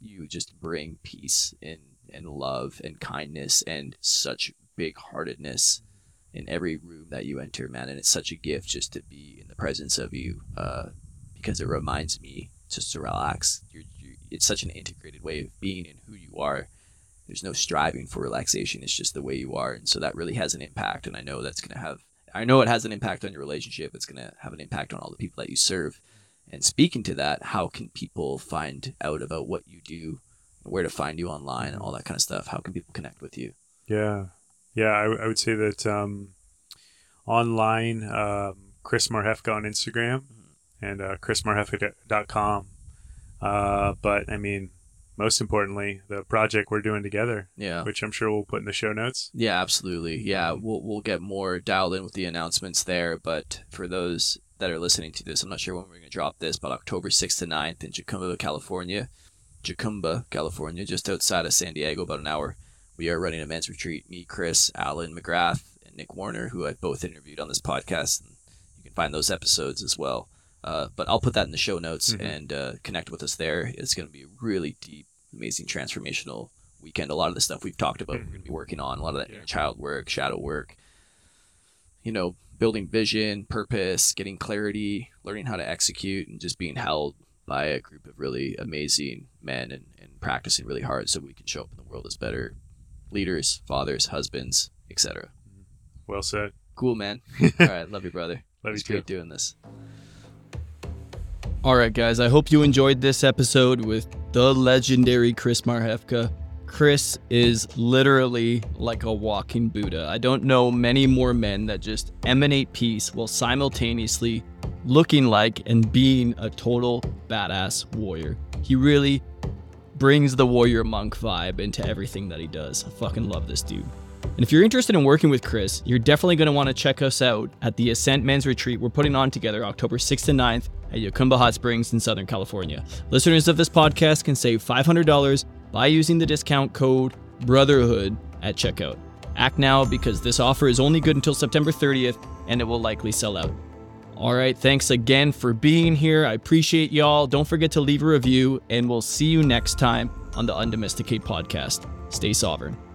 you just bring peace and and love and kindness and such big heartedness in every room that you enter, man. And it's such a gift just to be in the presence of you, uh, because it reminds me just to relax. You're, you it's such an integrated way of being and who you are there's no striving for relaxation it's just the way you are and so that really has an impact and i know that's going to have i know it has an impact on your relationship. It's going to have an impact on all the people that you serve. And speaking to that how can people find out about what you do where to find you online and all that kind of stuff? How can people connect with you? Yeah. Yeah, I, I would say that um, online, um, Chris Marhefka on Instagram and uh, chrismarhefka.com. Uh, but, I mean, most importantly, the project we're doing together, yeah which I'm sure we'll put in the show notes. Yeah, absolutely. Yeah, we'll we'll get more dialed in with the announcements there. But for those that are listening to this, I'm not sure when we're going to drop this, but October 6th to 9th in Jacumba, California, Jacumba, California, just outside of San Diego, about an hour. We are running a men's retreat. Me, Chris, Allan McGrath, and Nic Warner, who I've both interviewed on this podcast. And you can find those episodes as well. Uh, but I'll put that in the show notes Mhm. and uh, connect with us there. It's going to be a really deep, amazing, transformational weekend. A lot of the stuff we've talked about, we're going to be mm-hmm. working on. A lot of that Yeah. child work, shadow work. You know, building vision, purpose, getting clarity, learning how to execute, and just being held by a group of really amazing men and, and practicing really hard so we can show up in the world as better leaders, fathers, husbands, etc. Mm-hmm. Well said. Cool, man. All right, love you, brother. Love it's you great too. doing this. All right, guys, I hope you enjoyed this episode with the legendary Chris Marhefka. Chris is literally like a walking Buddha. I don't know many more men that just emanate peace while simultaneously looking like and being a total badass warrior. He really brings the warrior monk vibe into everything that he does. I fucking love this dude. And if you're interested in working with Chris, you're definitely going to want to check us out at the Ascent Men's Retreat we're putting on together October 6th and 9th at Jacumba Hot Springs in Southern California. Listeners of this podcast can save $500 by using the discount code BROTHERHOOD at checkout. Act now because this offer is only good until September 30th and it will likely sell out. All right, thanks again for being here. I appreciate y'all. Don't forget to leave a review, and we'll see you next time on the Undomesticate podcast. Stay sovereign.